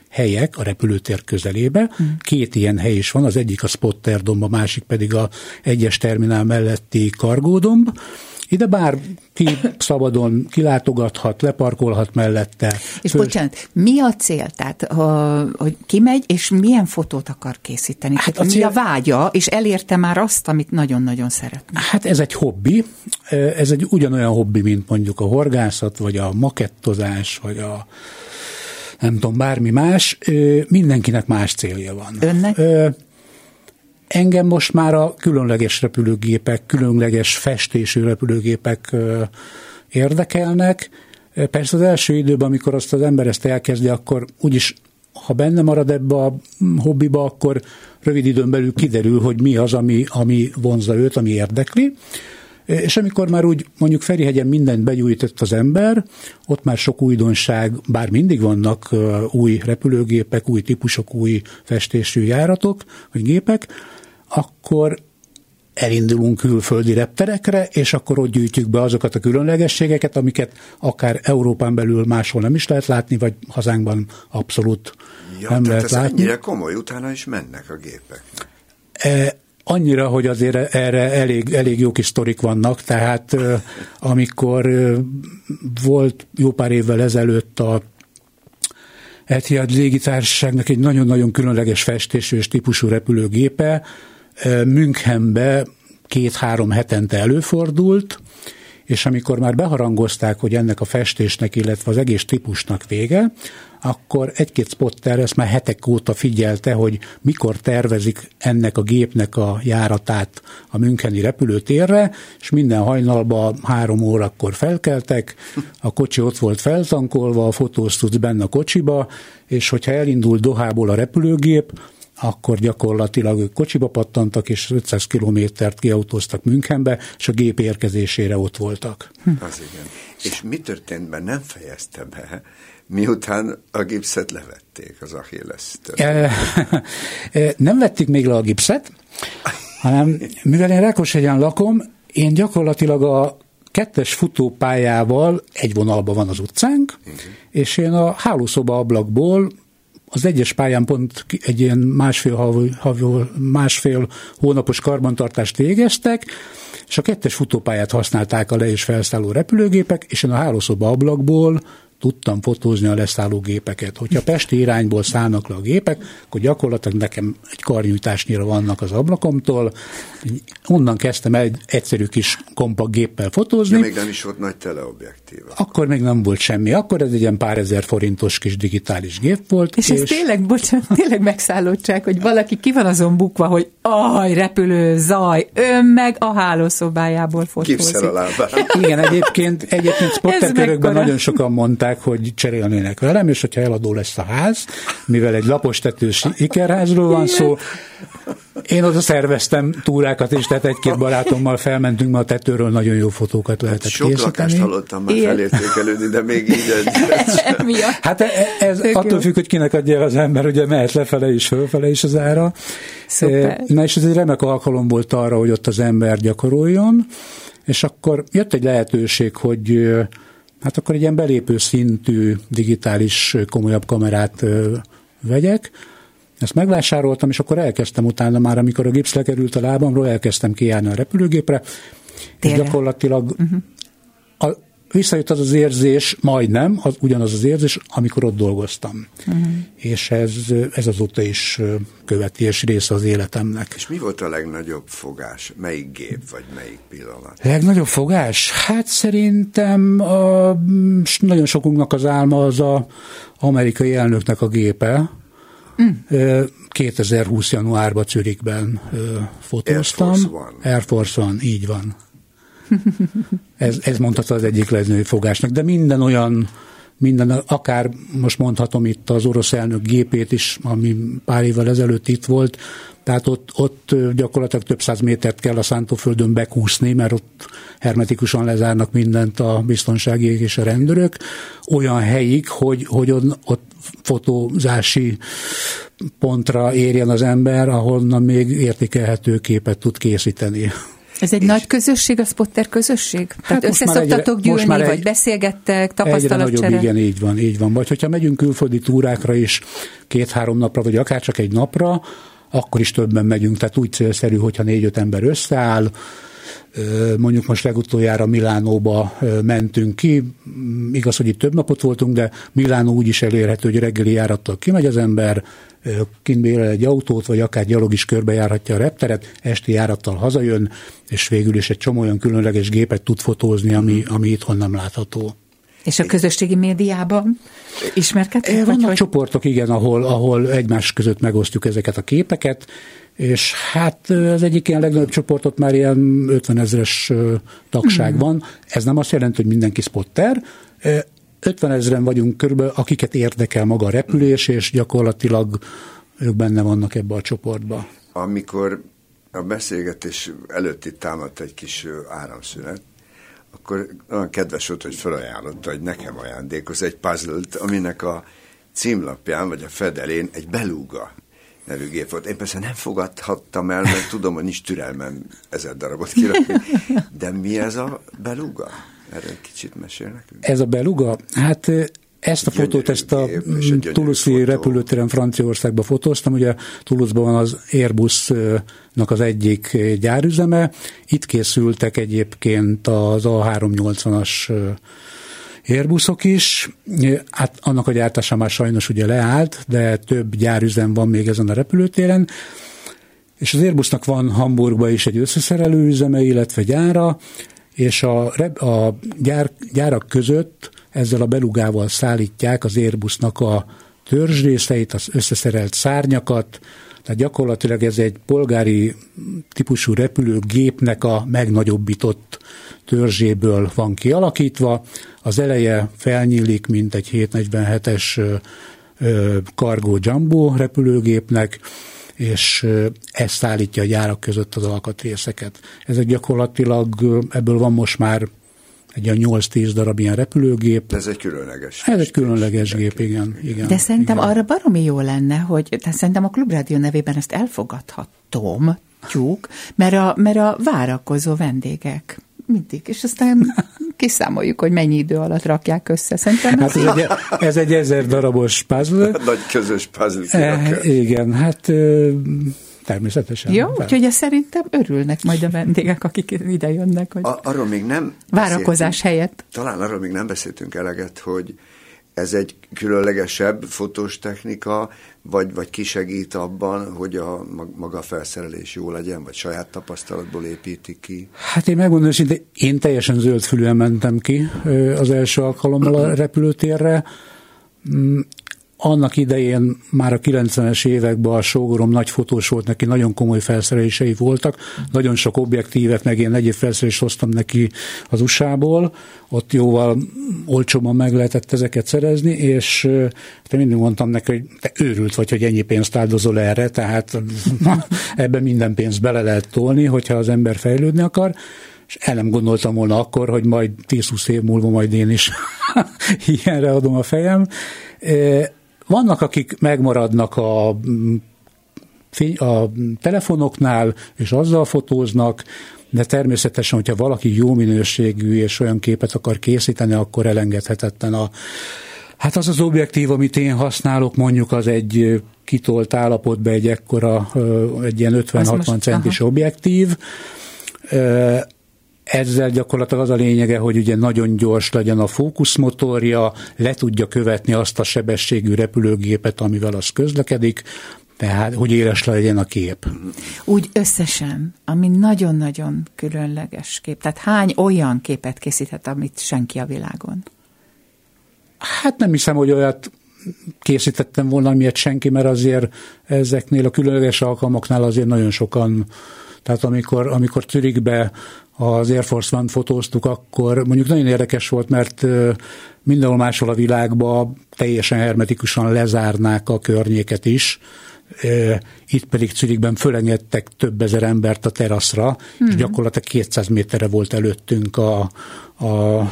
Speaker 6: helyek a repülőtér közelébe. Mm. Két ilyen hely is van, az egyik a Spotterdomb, a másik pedig a egyes terminál melletti Kargódomb. Ide bár ki szabadon kilátogathat, leparkolhat mellette.
Speaker 2: És Föl... bocsánat, mi a cél? Tehát, hogy kimegy, és milyen fotót akar készíteni? Hát Tehát, a cél... Mi a vágya, és elérte már azt, amit nagyon-nagyon szeretne?
Speaker 6: Hát ez egy hobbi. Ez egy ugyanolyan hobbi, mint mondjuk a horgászat, vagy a makettozás, vagy a nem tudom, bármi más. Mindenkinek más célja van.
Speaker 2: Önnek?
Speaker 6: Engem most már a különleges repülőgépek, különleges festésű repülőgépek érdekelnek. Persze az első időben, amikor azt az ember ezt elkezdi, akkor úgyis, ha benne marad ebbe a hobbiba, akkor rövid időn belül kiderül, hogy mi az, ami, ami vonza őt, ami érdekli. És amikor már úgy mondjuk Ferihegyen mindent begyújtott az ember, ott már sok újdonság, bár mindig vannak új repülőgépek, új típusok, új festésű járatok, vagy gépek, akkor elindulunk külföldi repterekre, és akkor ott gyűjtjük be azokat a különlegességeket, amiket akár Európán belül máshol nem is lehet látni, vagy hazánkban abszolút
Speaker 3: ja,
Speaker 6: nem
Speaker 3: tehát
Speaker 6: lehet
Speaker 3: ez
Speaker 6: látni.
Speaker 3: ennyire komoly, utána is mennek a gépek.
Speaker 6: E, annyira, hogy azért erre elég, elég jó kis sztorik vannak, tehát amikor volt jó pár évvel ezelőtt a Etihad légitársaságnak egy nagyon-nagyon különleges festésű és típusú repülőgépe, Münchenbe két-három hetente előfordult, és amikor már beharangozták, hogy ennek a festésnek, illetve az egész típusnak vége, akkor egy-két spotter ezt már hetek óta figyelte, hogy mikor tervezik ennek a gépnek a járatát a Müncheni repülőtérre, és minden hajnalban három órakor felkeltek, a kocsi ott volt feltankolva, a fotóztudsz benne a kocsiba, és hogyha elindult Dohából a repülőgép, akkor gyakorlatilag ők kocsiba pattantak, és 500 kilométert kiautóztak Münchenbe, és a gép érkezésére ott voltak.
Speaker 3: Hm. Az igen. És mi történt, mert nem fejezte be, miután a gipszet levették az achilles
Speaker 6: Nem vették még le a gipszet, hanem mivel én Rákoshegyen lakom, én gyakorlatilag a kettes futópályával egy vonalban van az utcánk, uh-huh. és én a hálószoba ablakból az egyes pályán pont egy ilyen másfél, havi, havi, másfél hónapos karbantartást végeztek, és a kettes futópályát használták a le- és felszálló repülőgépek, és én a hálószoba ablakból tudtam fotózni a leszálló gépeket. Hogyha pesti irányból szállnak le a gépek, akkor gyakorlatilag nekem egy karnyújtásnyira vannak az ablakomtól. Onnan kezdtem egy egyszerű kis kompakt géppel fotózni. Ja,
Speaker 3: még nem is volt nagy teleobjektív.
Speaker 6: Akkor még nem volt semmi. Akkor ez egy ilyen pár ezer forintos kis digitális gép volt.
Speaker 2: És, és ez tényleg, bocsánat, tényleg megszállottság, hogy valaki ki van azon bukva, hogy aj, repülő, zaj, ön meg a hálószobájából fotózik.
Speaker 3: Kipszer a lábán.
Speaker 6: Igen, egyébként, egyébként sporterkörökben nagyon sokan mondták, hogy cserélnének velem, és hogyha eladó lesz a ház, mivel egy lapos tetős ikerházról van szó, én oda szerveztem túrákat is, tehát egy-két barátommal felmentünk, mert a tetőről nagyon jó fotókat lehetett
Speaker 3: Sok
Speaker 6: készíteni.
Speaker 3: Sok lakást hallottam már felértékelődni, de még így egy.
Speaker 6: Hát e- ez Tök attól függ, hogy kinek adja az ember, ugye mehet lefele is, fölfele is az ára. Szuper. Na és ez egy remek alkalom volt arra, hogy ott az ember gyakoroljon, és akkor jött egy lehetőség, hogy hát akkor egy ilyen belépő szintű digitális komolyabb kamerát vegyek, ezt megvásároltam, és akkor elkezdtem utána már, amikor a gipsz lekerült a lábamról, elkezdtem kijárni a repülőgépre, Tényleg? és gyakorlatilag uh-huh. Visszajött az az érzés, majdnem, az, ugyanaz az érzés, amikor ott dolgoztam. Uh-huh. És ez, ez azóta is követi, és része az életemnek.
Speaker 3: És mi volt a legnagyobb fogás? Melyik gép, vagy melyik pillanat?
Speaker 6: Legnagyobb fogás? Hát szerintem a, nagyon sokunknak az álma az a amerikai elnöknek a gépe, Mm. 2020. januárban Zürichben fotóztam. Air Force One. Air Force One, így van. Ez, ez mondható az egyik legnagyobb fogásnak, de minden olyan, minden, akár most mondhatom itt az orosz elnök gépét is, ami pár évvel ezelőtt itt volt, tehát ott, ott gyakorlatilag több száz métert kell a szántóföldön bekúszni, mert ott hermetikusan lezárnak mindent a biztonságiek és a rendőrök, olyan helyig, hogy, hogy ott, ott fotózási pontra érjen az ember, ahonnan még értékelhető képet tud készíteni.
Speaker 2: Ez egy és nagy közösség, a spotter közösség? Hát Tehát összeszoktatok gyűlni, vagy egy, beszélgettek, tapasztalatcsere? Egyre nagyobb,
Speaker 6: igen, így van, így van. Vagy hogyha megyünk külföldi túrákra is, két-három napra, vagy akár csak egy napra, akkor is többen megyünk, tehát úgy célszerű, hogyha négy-öt ember összeáll, Mondjuk most legutoljára Milánóba mentünk ki, igaz, hogy itt több napot voltunk, de Milánó úgy is elérhető, hogy reggeli járattal kimegy az ember, kint egy autót, vagy akár gyalog is körbejárhatja a repteret, esti járattal hazajön, és végül is egy csomó olyan különleges gépet tud fotózni, ami, ami itthon nem látható.
Speaker 2: És a közösségi médiában ismerkedtek?
Speaker 6: Vannak vagy csoportok, igen, ahol, ahol egymás között megosztjuk ezeket a képeket, és hát az egyik ilyen legnagyobb csoportot már ilyen 50 ezeres tagság mm. van. Ez nem azt jelenti, hogy mindenki spotter, 50 ezeren vagyunk körülbelül, akiket érdekel maga a repülés, és gyakorlatilag ők benne vannak ebbe a csoportba.
Speaker 3: Amikor a beszélgetés előtt itt támadt egy kis áramszünet, akkor olyan kedves volt, hogy felajánlotta, hogy nekem ajándékoz egy puzzle aminek a címlapján, vagy a fedelén egy belúga nevű gép volt. Én persze nem fogadhattam el, mert tudom, hogy nincs türelmem ezer darabot kirakni. De mi ez a beluga? Erre egy kicsit mesél nekünk.
Speaker 6: Ez a beluga? Hát ezt a fotót, ezt a Toulouse-i repülőtéren Franciaországba fotóztam, ugye Toulouse-ban van az Airbusnak az egyik gyárüzeme, itt készültek egyébként az A380-as Airbuszok is, hát annak a gyártása már sajnos ugye leállt, de több gyárüzem van még ezen a repülőtéren, és az Airbusnak van Hamburgban is egy összeszerelő üzeme, illetve gyára, és a, a gyár, gyárak között ezzel a belugával szállítják az Airbusnak a törzsrészeit, az összeszerelt szárnyakat, tehát gyakorlatilag ez egy polgári típusú repülőgépnek a megnagyobbított törzséből van kialakítva. Az eleje felnyílik, mint egy 747-es Cargo Jumbo repülőgépnek, és ez szállítja a gyárak között az alkatrészeket. Ezek gyakorlatilag, ebből van most már egy olyan 8-10 darab ilyen repülőgép.
Speaker 3: Ez egy különleges.
Speaker 6: Ez egy különleges gép, igen. igen
Speaker 2: De szerintem
Speaker 6: igen.
Speaker 2: arra baromi jó lenne, hogy tehát szerintem a Klubrádió nevében ezt elfogadhatom, tyúk, mert a, mert a várakozó vendégek mindig, és aztán kiszámoljuk, hogy mennyi idő alatt rakják össze. Szerintem
Speaker 6: hát ez, egy, ez egy ezer darabos puzzle.
Speaker 3: Nagy közös puzzle.
Speaker 6: E, igen, hát Természetesen.
Speaker 2: Jó, úgyhogy ezt szerintem örülnek majd a vendégek, akik ide jönnek. Hogy
Speaker 3: a, arról még nem
Speaker 2: Várakozás helyett.
Speaker 3: Talán arról még nem beszéltünk eleget, hogy ez egy különlegesebb fotós technika, vagy, vagy kisegít abban, hogy a maga a felszerelés jó legyen, vagy saját tapasztalatból építik ki?
Speaker 6: Hát én megmondom hogy én teljesen zöldfülűen mentem ki az első alkalommal a repülőtérre. Annak idején már a 90-es években a sógorom nagy fotós volt, neki nagyon komoly felszerelései voltak, nagyon sok objektívet, meg én egyéb felszerelést hoztam neki az USA-ból, ott jóval olcsóban meg lehetett ezeket szerezni, és te mindig mondtam neki, hogy te őrült vagy, hogy ennyi pénzt áldozol erre, tehát ebben minden pénzt bele lehet tolni, hogyha az ember fejlődni akar, és el nem gondoltam volna akkor, hogy majd 10-20 év múlva majd én is ilyenre adom a fejem. Vannak, akik megmaradnak a a telefonoknál, és azzal fotóznak, de természetesen, hogyha valaki jó minőségű és olyan képet akar készíteni, akkor elengedhetetlen a Hát az az objektív, amit én használok, mondjuk az egy kitolt állapotban egy ekkora, egy ilyen 50-60 centis aha. objektív, ezzel gyakorlatilag az a lényege, hogy ugye nagyon gyors legyen a fókuszmotorja, le tudja követni azt a sebességű repülőgépet, amivel az közlekedik, tehát hogy éles legyen a kép.
Speaker 2: Úgy összesen, ami nagyon-nagyon különleges kép. Tehát hány olyan képet készíthet, amit senki a világon?
Speaker 6: Hát nem hiszem, hogy olyat készítettem volna, amilyet senki, mert azért ezeknél a különleges alkalmaknál azért nagyon sokan, tehát amikor, amikor Zürichbe az Air Force One fotóztuk, akkor mondjuk nagyon érdekes volt, mert mindenhol máshol a világban teljesen hermetikusan lezárnák a környéket is, itt pedig Zürichben fölengedtek több ezer embert a teraszra, mm-hmm. és mhm. gyakorlatilag 200 méterre volt előttünk a, a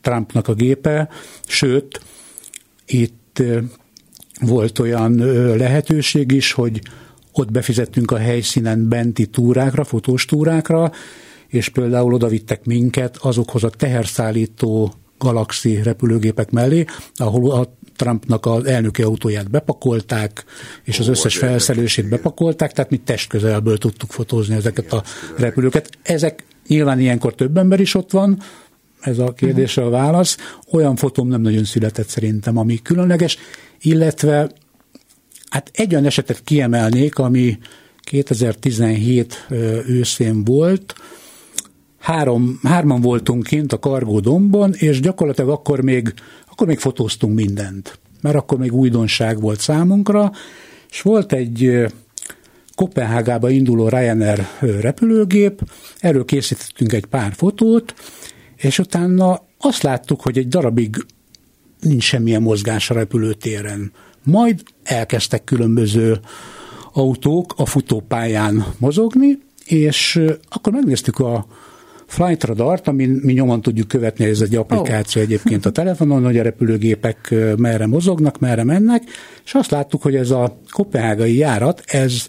Speaker 6: Trumpnak a gépe, sőt, itt volt olyan lehetőség is, hogy ott befizettünk a helyszínen benti túrákra, fotós túrákra, és például oda vittek minket azokhoz a teherszállító galaxi repülőgépek mellé, ahol a Trumpnak az elnöki autóját bepakolták, és az összes felszerelését bepakolták, tehát mi testközelből tudtuk fotózni ezeket a repülőket. Ezek nyilván ilyenkor több ember is ott van, ez a kérdésre a válasz. Olyan fotóm nem nagyon született szerintem, ami különleges, illetve hát egy olyan esetet kiemelnék, ami 2017 őszén volt, három, hárman voltunk kint a Kargódombon, és gyakorlatilag akkor még, akkor még fotóztunk mindent, mert akkor még újdonság volt számunkra, és volt egy Kopenhágába induló Ryanair repülőgép, erről készítettünk egy pár fotót, és utána azt láttuk, hogy egy darabig nincs semmilyen mozgás a repülőtéren. Majd elkezdtek különböző autók a futópályán mozogni, és akkor megnéztük a Flight Radar-t, amin mi nyomon tudjuk követni, ez egy applikáció oh. egyébként a telefonon, hogy a repülőgépek merre mozognak, merre mennek, és azt láttuk, hogy ez a kopenhágai járat, ez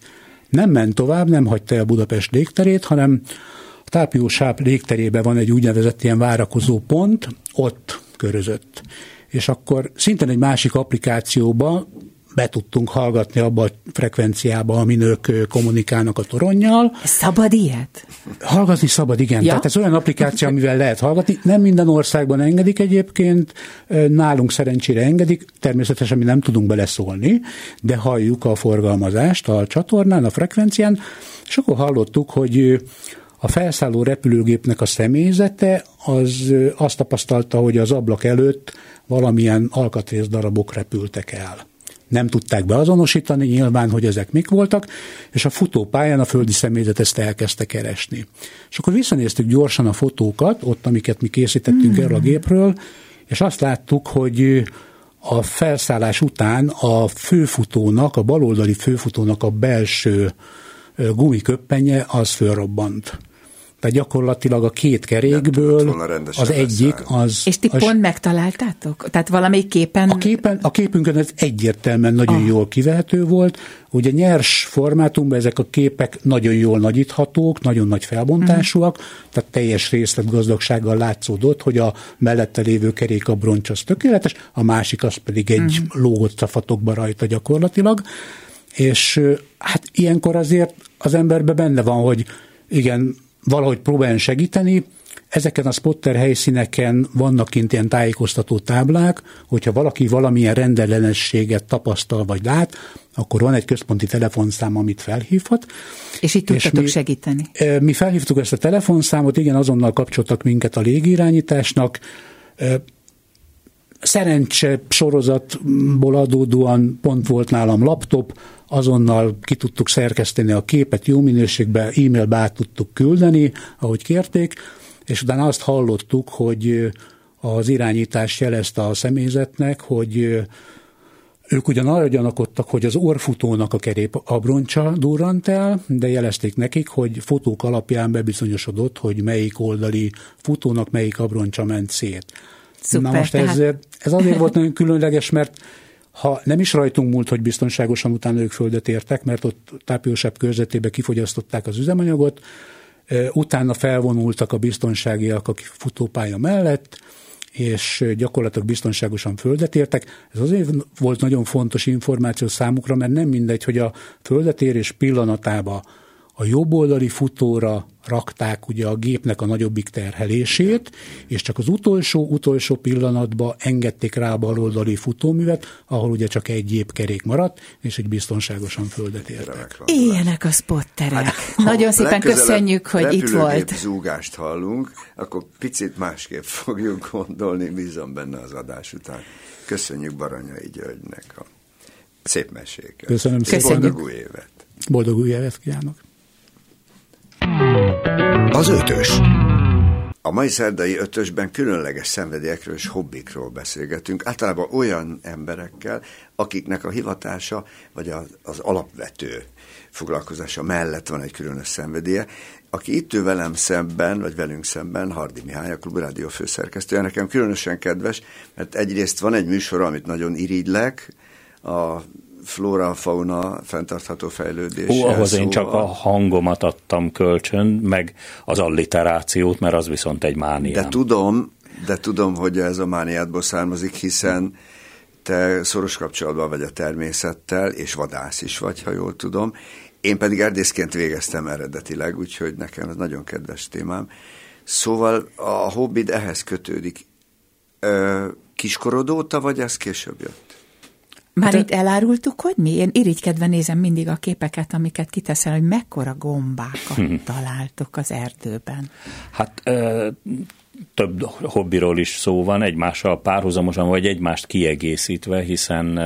Speaker 6: nem ment tovább, nem hagyta el Budapest légterét, hanem a Tápiósáp légterében van egy úgynevezett ilyen várakozó pont, ott körözött. És akkor szintén egy másik applikációba be tudtunk hallgatni abba a frekvenciába, amin ők kommunikálnak a toronnyal.
Speaker 2: Szabad ilyet?
Speaker 6: Hallgatni szabad, igen. Ja? Tehát ez olyan applikáció, amivel lehet hallgatni. Nem minden országban engedik egyébként, nálunk szerencsére engedik, természetesen mi nem tudunk beleszólni, de halljuk a forgalmazást a csatornán, a frekvencián, és akkor hallottuk, hogy a felszálló repülőgépnek a személyzete az azt tapasztalta, hogy az ablak előtt valamilyen alkatrészdarabok repültek el nem tudták beazonosítani nyilván, hogy ezek mik voltak, és a futópályán a földi személyzet ezt elkezdte keresni. És akkor visszanéztük gyorsan a fotókat, ott, amiket mi készítettünk mm. erről a gépről, és azt láttuk, hogy a felszállás után a főfutónak, a baloldali főfutónak a belső gumiköppenye az fölrobbant. Tehát gyakorlatilag a két kerékből az egyik az...
Speaker 2: És ti
Speaker 6: az,
Speaker 2: pont megtaláltátok? Tehát valamelyik képen...
Speaker 6: A, képen, a képünkön ez egyértelműen nagyon ah. jól kivehető volt. Ugye nyers formátumban ezek a képek nagyon jól nagyíthatók, nagyon nagy felbontásúak, uh-huh. tehát teljes részletgazdagsággal látszódott, hogy a mellette lévő kerékabroncs az tökéletes, a másik az pedig egy uh-huh. lógott szafatokba rajta gyakorlatilag. És hát ilyenkor azért az emberben benne van, hogy igen, valahogy próbáljon segíteni, Ezeken a spotter helyszíneken vannak kint ilyen tájékoztató táblák, hogyha valaki valamilyen rendellenességet tapasztal vagy lát, akkor van egy központi telefonszám, amit felhívhat.
Speaker 2: És itt tudtatok mi, segíteni?
Speaker 6: Mi felhívtuk ezt a telefonszámot, igen, azonnal kapcsoltak minket a légirányításnak. Szerencse sorozatból adódóan pont volt nálam laptop, azonnal ki tudtuk szerkeszteni a képet jó minőségben, e-mailbe át tudtuk küldeni, ahogy kérték, és utána azt hallottuk, hogy az irányítás jelezte a személyzetnek, hogy ők ugyan arra gyanakodtak, hogy az orfutónak a kerép abroncsa durrant el, de jelezték nekik, hogy fotók alapján bebizonyosodott, hogy melyik oldali futónak melyik abroncsa ment szét. Szuper, Na most tehát... ez azért volt nagyon különleges, mert ha nem is rajtunk múlt, hogy biztonságosan utána ők földet értek, mert ott tápiósebb körzetébe kifogyasztották az üzemanyagot, utána felvonultak a biztonságiak a futópálya mellett, és gyakorlatilag biztonságosan földet értek. Ez azért volt nagyon fontos információ számukra, mert nem mindegy, hogy a földetérés pillanatába a jobboldali futóra rakták ugye a gépnek a nagyobbik terhelését, és csak az utolsó-utolsó pillanatban engedték rá a baloldali futóművet, ahol ugye csak egy gépkerék maradt, és egy biztonságosan földet értek.
Speaker 2: Ilyenek a spotterek. Hát, Nagyon szépen köszönjük, hogy itt volt.
Speaker 3: zúgást hallunk, akkor picit másképp fogjuk gondolni, bízom benne az adás után. Köszönjük Baranyai Györgynek a szép meséket.
Speaker 6: Köszönöm szépen.
Speaker 3: Boldog új évet.
Speaker 6: Boldog új évet kívánok.
Speaker 1: Az ötös.
Speaker 3: A mai szerdai ötösben különleges szenvedélyekről és hobbikról beszélgetünk, általában olyan emberekkel, akiknek a hivatása, vagy az, az alapvető foglalkozása mellett van egy különös szenvedélye. Aki itt ül velem szemben, vagy velünk szemben, Hardi Mihály, a Klubrádió főszerkesztője, nekem különösen kedves, mert egyrészt van egy műsor, amit nagyon irigylek, a flora, fauna, fenntartható fejlődés.
Speaker 7: Hú, ahhoz én csak a hangomat adtam kölcsön, meg az alliterációt, mert az viszont egy mánia.
Speaker 3: De tudom, de tudom, hogy ez a mániádból származik, hiszen te szoros kapcsolatban vagy a természettel, és vadász is vagy, ha jól tudom. Én pedig erdészként végeztem eredetileg, úgyhogy nekem ez nagyon kedves témám. Szóval a hobbid ehhez kötődik. Ö, kiskorod óta, vagy ez később jött?
Speaker 2: Már hát, itt elárultuk, hogy mi? Én irigykedve nézem mindig a képeket, amiket kiteszel, hogy mekkora gombákat hm. találtok az erdőben.
Speaker 7: Hát ö, több hobbiról is szó van, egymással párhuzamosan, vagy egymást kiegészítve, hiszen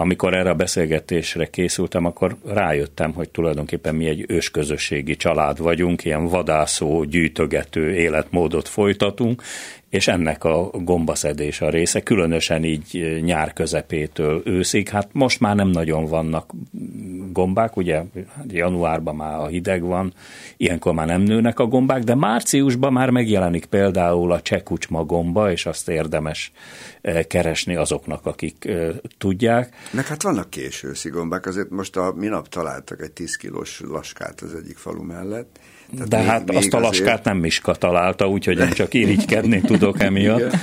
Speaker 7: amikor erre a beszélgetésre készültem, akkor rájöttem, hogy tulajdonképpen mi egy ősközösségi család vagyunk, ilyen vadászó, gyűjtögető életmódot folytatunk, és ennek a gombaszedés a része, különösen így nyár közepétől őszig. Hát most már nem nagyon vannak gombák, ugye januárban már a hideg van, ilyenkor már nem nőnek a gombák, de márciusban már megjelenik például a csekucsma gomba, és azt érdemes keresni azoknak, akik tudják.
Speaker 3: Meg hát vannak későszi gombák, azért most a minap találtak egy 10 kilós laskát az egyik falu mellett,
Speaker 7: tehát De még, hát még azt a laskát azért... nem Miska találta, úgyhogy én csak irigykedni tudok emiatt.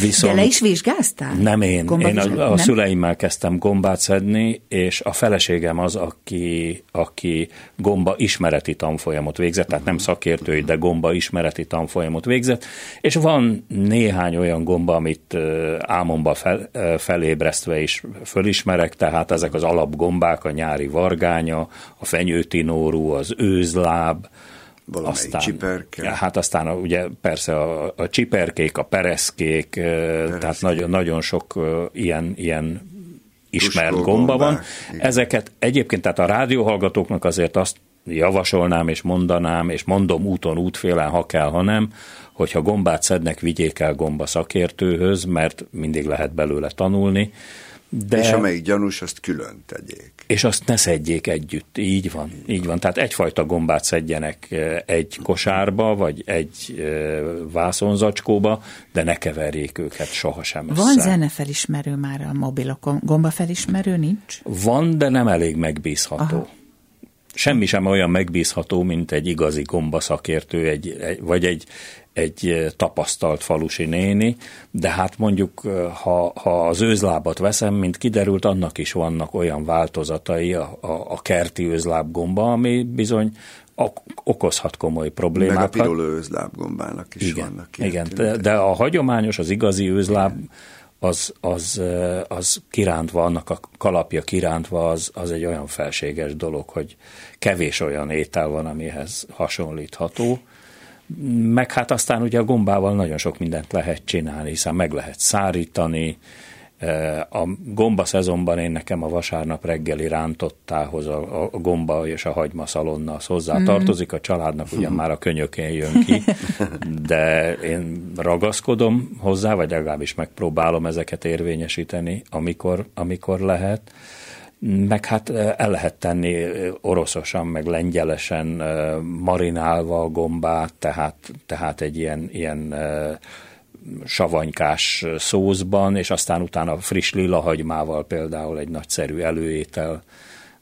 Speaker 2: Viszont De le is vizsgáztál?
Speaker 7: Nem én. Gombát én a, a nem? szüleimmel kezdtem gombát szedni, és a feleségem az, aki, aki gomba ismereti tanfolyamot végzett, tehát nem szakértői, de gomba ismereti tanfolyamot végzett, és van néhány olyan gomba, amit álmomba fel, felébresztve is fölismerek, tehát ezek az alapgombák, a nyári vargánya, a fenyőtinórú, az őzláb,
Speaker 3: valamelyik aztán, csiperke.
Speaker 7: Hát aztán ugye persze a, a csiperkék, a pereszkék, pereszkék. tehát nagyon, nagyon sok ilyen, ilyen ismert Tuskó gomba van. Igen. Ezeket egyébként, tehát a rádióhallgatóknak azért azt javasolnám és mondanám, és mondom úton, útfélen, ha kell, ha nem, hogyha gombát szednek, vigyék el gomba szakértőhöz, mert mindig lehet belőle tanulni.
Speaker 3: De... És amelyik gyanús, azt külön tegyék.
Speaker 7: És azt ne szedjék együtt, így van, így van. Tehát egyfajta gombát szedjenek egy kosárba, vagy egy vászonzacskóba, de ne keverjék őket sohasem össze.
Speaker 2: Van zenefelismerő már a mobilokon, gombafelismerő nincs?
Speaker 7: Van, de nem elég megbízható. Aha. Semmi sem olyan megbízható, mint egy igazi gombaszakértő, egy, egy, vagy egy, egy tapasztalt falusi néni, de hát mondjuk, ha, ha az őzlábat veszem, mint kiderült, annak is vannak olyan változatai, a, a, a kerti őzlábgomba, ami bizony okozhat komoly problémákat.
Speaker 3: Meg a piruló őzlábgombának is
Speaker 7: igen,
Speaker 3: vannak.
Speaker 7: Igen, de, de a hagyományos, az igazi őzláb az, az, az kirántva, annak a kalapja kirántva, az, az egy olyan felséges dolog, hogy kevés olyan étel van, amihez hasonlítható. Meg hát aztán ugye a gombával nagyon sok mindent lehet csinálni, hiszen meg lehet szárítani, a gomba szezonban én nekem a vasárnap reggeli rántottához a, a gomba és a hagyma szalonna az hozzá mm. tartozik, a családnak ugyan már a könyökén jön ki, de én ragaszkodom hozzá, vagy legalábbis megpróbálom ezeket érvényesíteni, amikor, amikor lehet. Meg hát el lehet tenni oroszosan, meg lengyelesen marinálva a gombát, tehát, tehát egy ilyen, ilyen savanykás szózban, és aztán utána friss lilahagymával például egy nagyszerű előétel.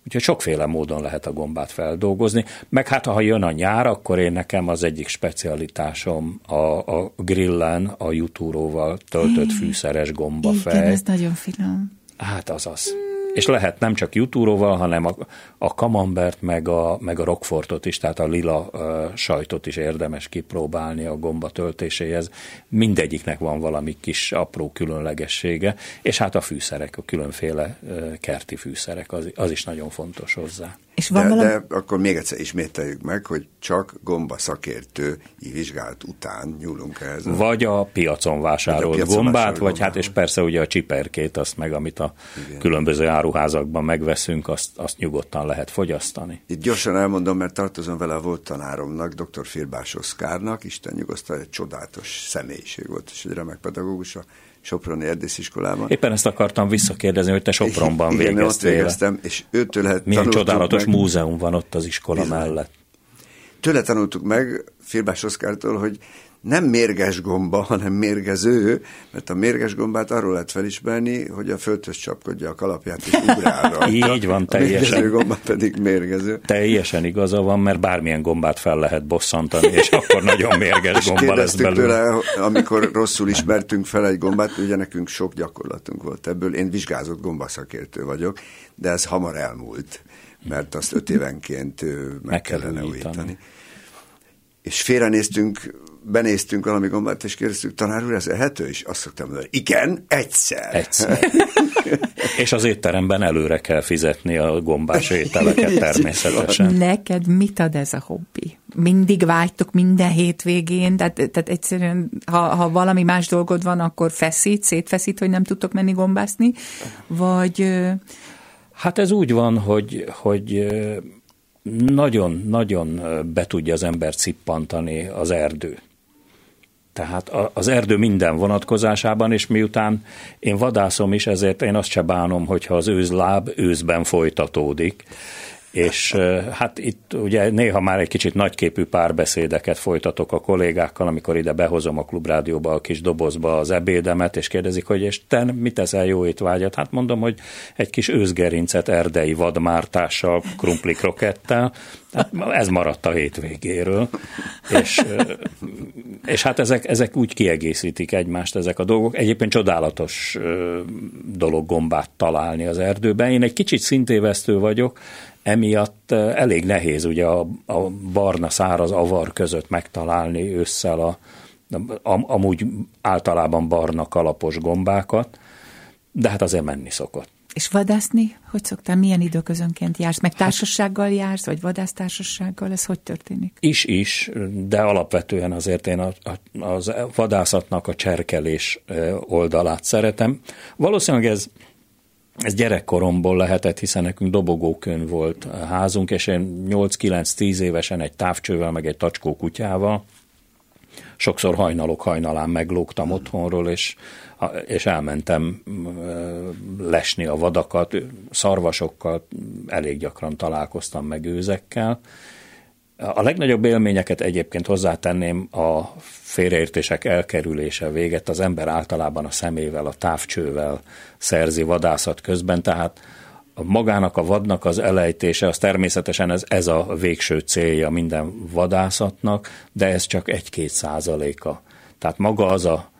Speaker 7: Úgyhogy sokféle módon lehet a gombát feldolgozni. Meg hát, ha jön a nyár, akkor én nekem az egyik specialitásom a, a grillen a jutúróval töltött fűszeres gombafej.
Speaker 2: Igen, ez nagyon finom.
Speaker 7: Hát az az és lehet nem csak jutúróval, hanem a, a kamambert, meg a, meg a rockfortot is, tehát a lila uh, sajtot is érdemes kipróbálni a gomba töltéséhez. Mindegyiknek van valami kis apró különlegessége, és hát a fűszerek, a különféle uh, kerti fűszerek, az, az is nagyon fontos hozzá.
Speaker 3: És van de, valami... de akkor még egyszer ismételjük meg, hogy csak gomba szakértő vizsgálat után nyúlunk ehhez.
Speaker 7: Vagy a piacon vásárolt a piacon gombát, vagy gombát. hát és persze ugye a csiperkét, azt meg, amit a Igen. különböző áruházakban megveszünk, azt, azt nyugodtan lehet fogyasztani.
Speaker 3: Itt gyorsan elmondom, mert tartozom vele a volt tanáromnak, dr. Firbás Oszkárnak, Isten nyugosztal, egy csodálatos személyiség volt, és egy remek pedagógus, a Soproni Erdésziskolában.
Speaker 7: Éppen ezt akartam visszakérdezni, hogy te Sopronban Igen, végeztél.
Speaker 3: Igen, ott végeztem, és őtől lehet
Speaker 7: Milyen csodálatos meg. múzeum van ott az iskola Bizony. mellett.
Speaker 3: Tőle tanultuk meg, Filbás Oszkártól, hogy nem mérges gomba, hanem mérgező, mert a mérges gombát arról lehet felismerni, hogy a földhöz csapkodja a kalapját és ugrál rajta.
Speaker 7: Így van, teljesen.
Speaker 3: A gomba pedig mérgező.
Speaker 7: Teljesen igaza van, mert bármilyen gombát fel lehet bosszantani, és akkor nagyon mérges gomba lesz belőle.
Speaker 3: tőle, amikor rosszul ismertünk fel egy gombát, ugye nekünk sok gyakorlatunk volt ebből. Én vizsgázott gombaszakértő vagyok, de ez hamar elmúlt, mert azt öt évenként meg, meg kellene újítani. És félrenéztünk benéztünk valami gombát, és kérdeztük, tanár úr, ez ehető? És azt szoktam mondani, igen, egyszer.
Speaker 7: Egyszer. és az étteremben előre kell fizetni a gombás ételeket természetesen.
Speaker 2: Neked mit ad ez a hobbi? Mindig vágytok minden hétvégén, tehát, tehát egyszerűen, ha, ha valami más dolgod van, akkor feszít, szétfeszít, hogy nem tudtok menni gombászni, vagy...
Speaker 7: Hát ez úgy van, hogy, hogy nagyon-nagyon be tudja az ember cippantani az erdő. Tehát az erdő minden vonatkozásában, és miután én vadászom is, ezért én azt se bánom, hogyha az őzláb őzben folytatódik, és hát itt ugye néha már egy kicsit nagyképű párbeszédeket folytatok a kollégákkal, amikor ide behozom a klubrádióba a kis dobozba az ebédemet, és kérdezik, hogy és te mit teszel jó étvágyat? Hát mondom, hogy egy kis őzgerincet erdei vadmártással, krumpli krokettel, hát ez maradt a hétvégéről, és, és hát ezek, ezek úgy kiegészítik egymást ezek a dolgok. Egyébként csodálatos dolog gombát találni az erdőben. Én egy kicsit szintévesztő vagyok, emiatt elég nehéz ugye a, a barna száraz avar között megtalálni ősszel a, a, amúgy általában barna kalapos gombákat, de hát azért menni szokott.
Speaker 2: És vadászni? Hogy szoktál? Milyen időközönként jársz? Meg társasággal jársz, vagy vadásztársasággal? Ez hogy történik?
Speaker 7: Is, is, de alapvetően azért én a, a, az vadászatnak a cserkelés oldalát szeretem. Valószínűleg ez ez gyerekkoromból lehetett, hiszen nekünk dobogókön volt a házunk, és én 8-9-10 évesen egy távcsővel, meg egy tacskó kutyával, sokszor hajnalok hajnalán meglógtam otthonról, és, és elmentem lesni a vadakat, szarvasokkal, elég gyakran találkoztam meg őzekkel, a legnagyobb élményeket egyébként hozzátenném a félreértések elkerülése véget. Az ember általában a szemével, a távcsővel szerzi vadászat közben, tehát magának a vadnak az elejtése, az természetesen ez, ez a végső célja minden vadászatnak, de ez csak egy-két százaléka. Tehát maga az a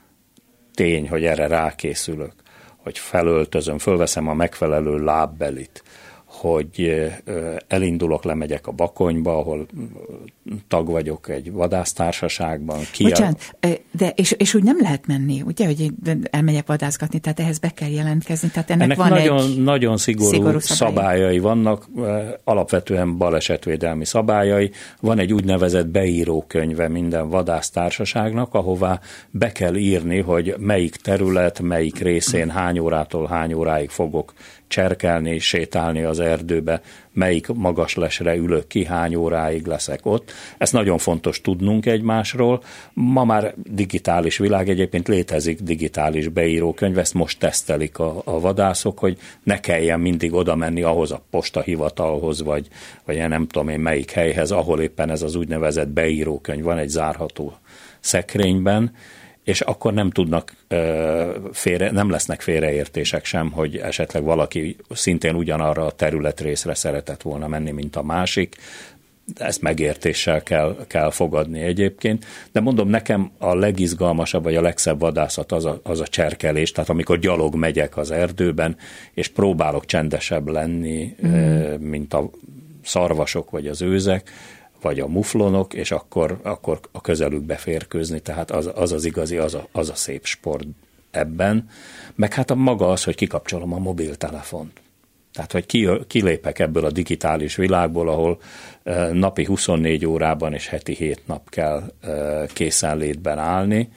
Speaker 7: tény, hogy erre rákészülök, hogy felöltözöm, fölveszem a megfelelő lábbelit, hogy elindulok, lemegyek a Bakonyba, ahol tag vagyok egy vadásztársaságban.
Speaker 2: Ki Bocsánat, de és, és úgy nem lehet menni, ugye, hogy elmegyek vadászgatni, tehát ehhez be kell jelentkezni, tehát ennek, ennek van
Speaker 7: nagyon,
Speaker 2: egy
Speaker 7: nagyon szigorú, szigorú szabályai. szabályai vannak, alapvetően balesetvédelmi szabályai. Van egy úgynevezett beírókönyve minden vadásztársaságnak, ahová be kell írni, hogy melyik terület, melyik részén hány órától hány óráig fogok cserkelni, sétálni az erdőbe, melyik magas lesre ülök ki, hány óráig leszek ott. Ez nagyon fontos tudnunk egymásról. Ma már digitális világ, egyébként létezik digitális beírókönyv, ezt most tesztelik a, a vadászok, hogy ne kelljen mindig oda menni ahhoz a postahivatalhoz, vagy, vagy nem tudom én melyik helyhez, ahol éppen ez az úgynevezett beírókönyv van egy zárható szekrényben, és akkor nem tudnak félre, nem lesznek félreértések sem, hogy esetleg valaki szintén ugyanarra a területrészre szeretett volna menni, mint a másik, ezt megértéssel kell, kell fogadni egyébként, de mondom, nekem a legizgalmasabb, vagy a legszebb vadászat az a, az a cserkelés, tehát amikor gyalog megyek az erdőben, és próbálok csendesebb lenni, mm. mint a szarvasok vagy az őzek, vagy a muflonok, és akkor, akkor a közelükbe férkőzni, tehát az az, az igazi, az a, az a szép sport ebben. Meg hát a maga az, hogy kikapcsolom a mobiltelefont. Tehát, hogy ki, kilépek ebből a digitális világból, ahol e, napi 24 órában és heti 7 nap kell e, készenlétben állni,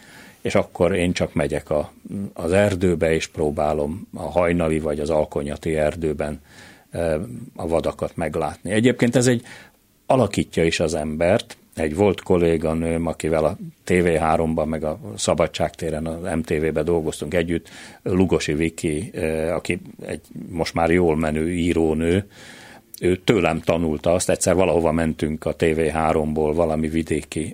Speaker 7: és akkor én csak megyek a, az erdőbe, és próbálom a hajnali vagy az alkonyati erdőben e, a vadakat meglátni. Egyébként ez egy alakítja is az embert. Egy volt kolléganőm, akivel a TV3-ban, meg a Szabadságtéren, az MTV-ben dolgoztunk együtt, Lugosi Viki, aki egy most már jól menő írónő, ő tőlem tanulta azt, egyszer valahova mentünk a TV3-ból valami vidéki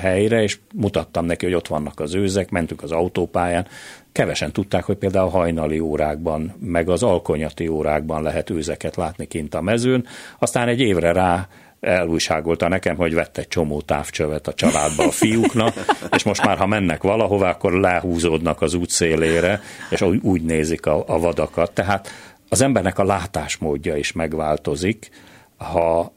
Speaker 7: helyre, és mutattam neki, hogy ott vannak az őzek, mentünk az autópályán, kevesen tudták, hogy például hajnali órákban, meg az alkonyati órákban lehet őzeket látni kint a mezőn, aztán egy évre rá elújságolta nekem, hogy vett egy csomó távcsövet a családba a fiúknak, és most már, ha mennek valahova, akkor lehúzódnak az útszélére, és úgy nézik a, a vadakat. Tehát az embernek a látásmódja is megváltozik, ha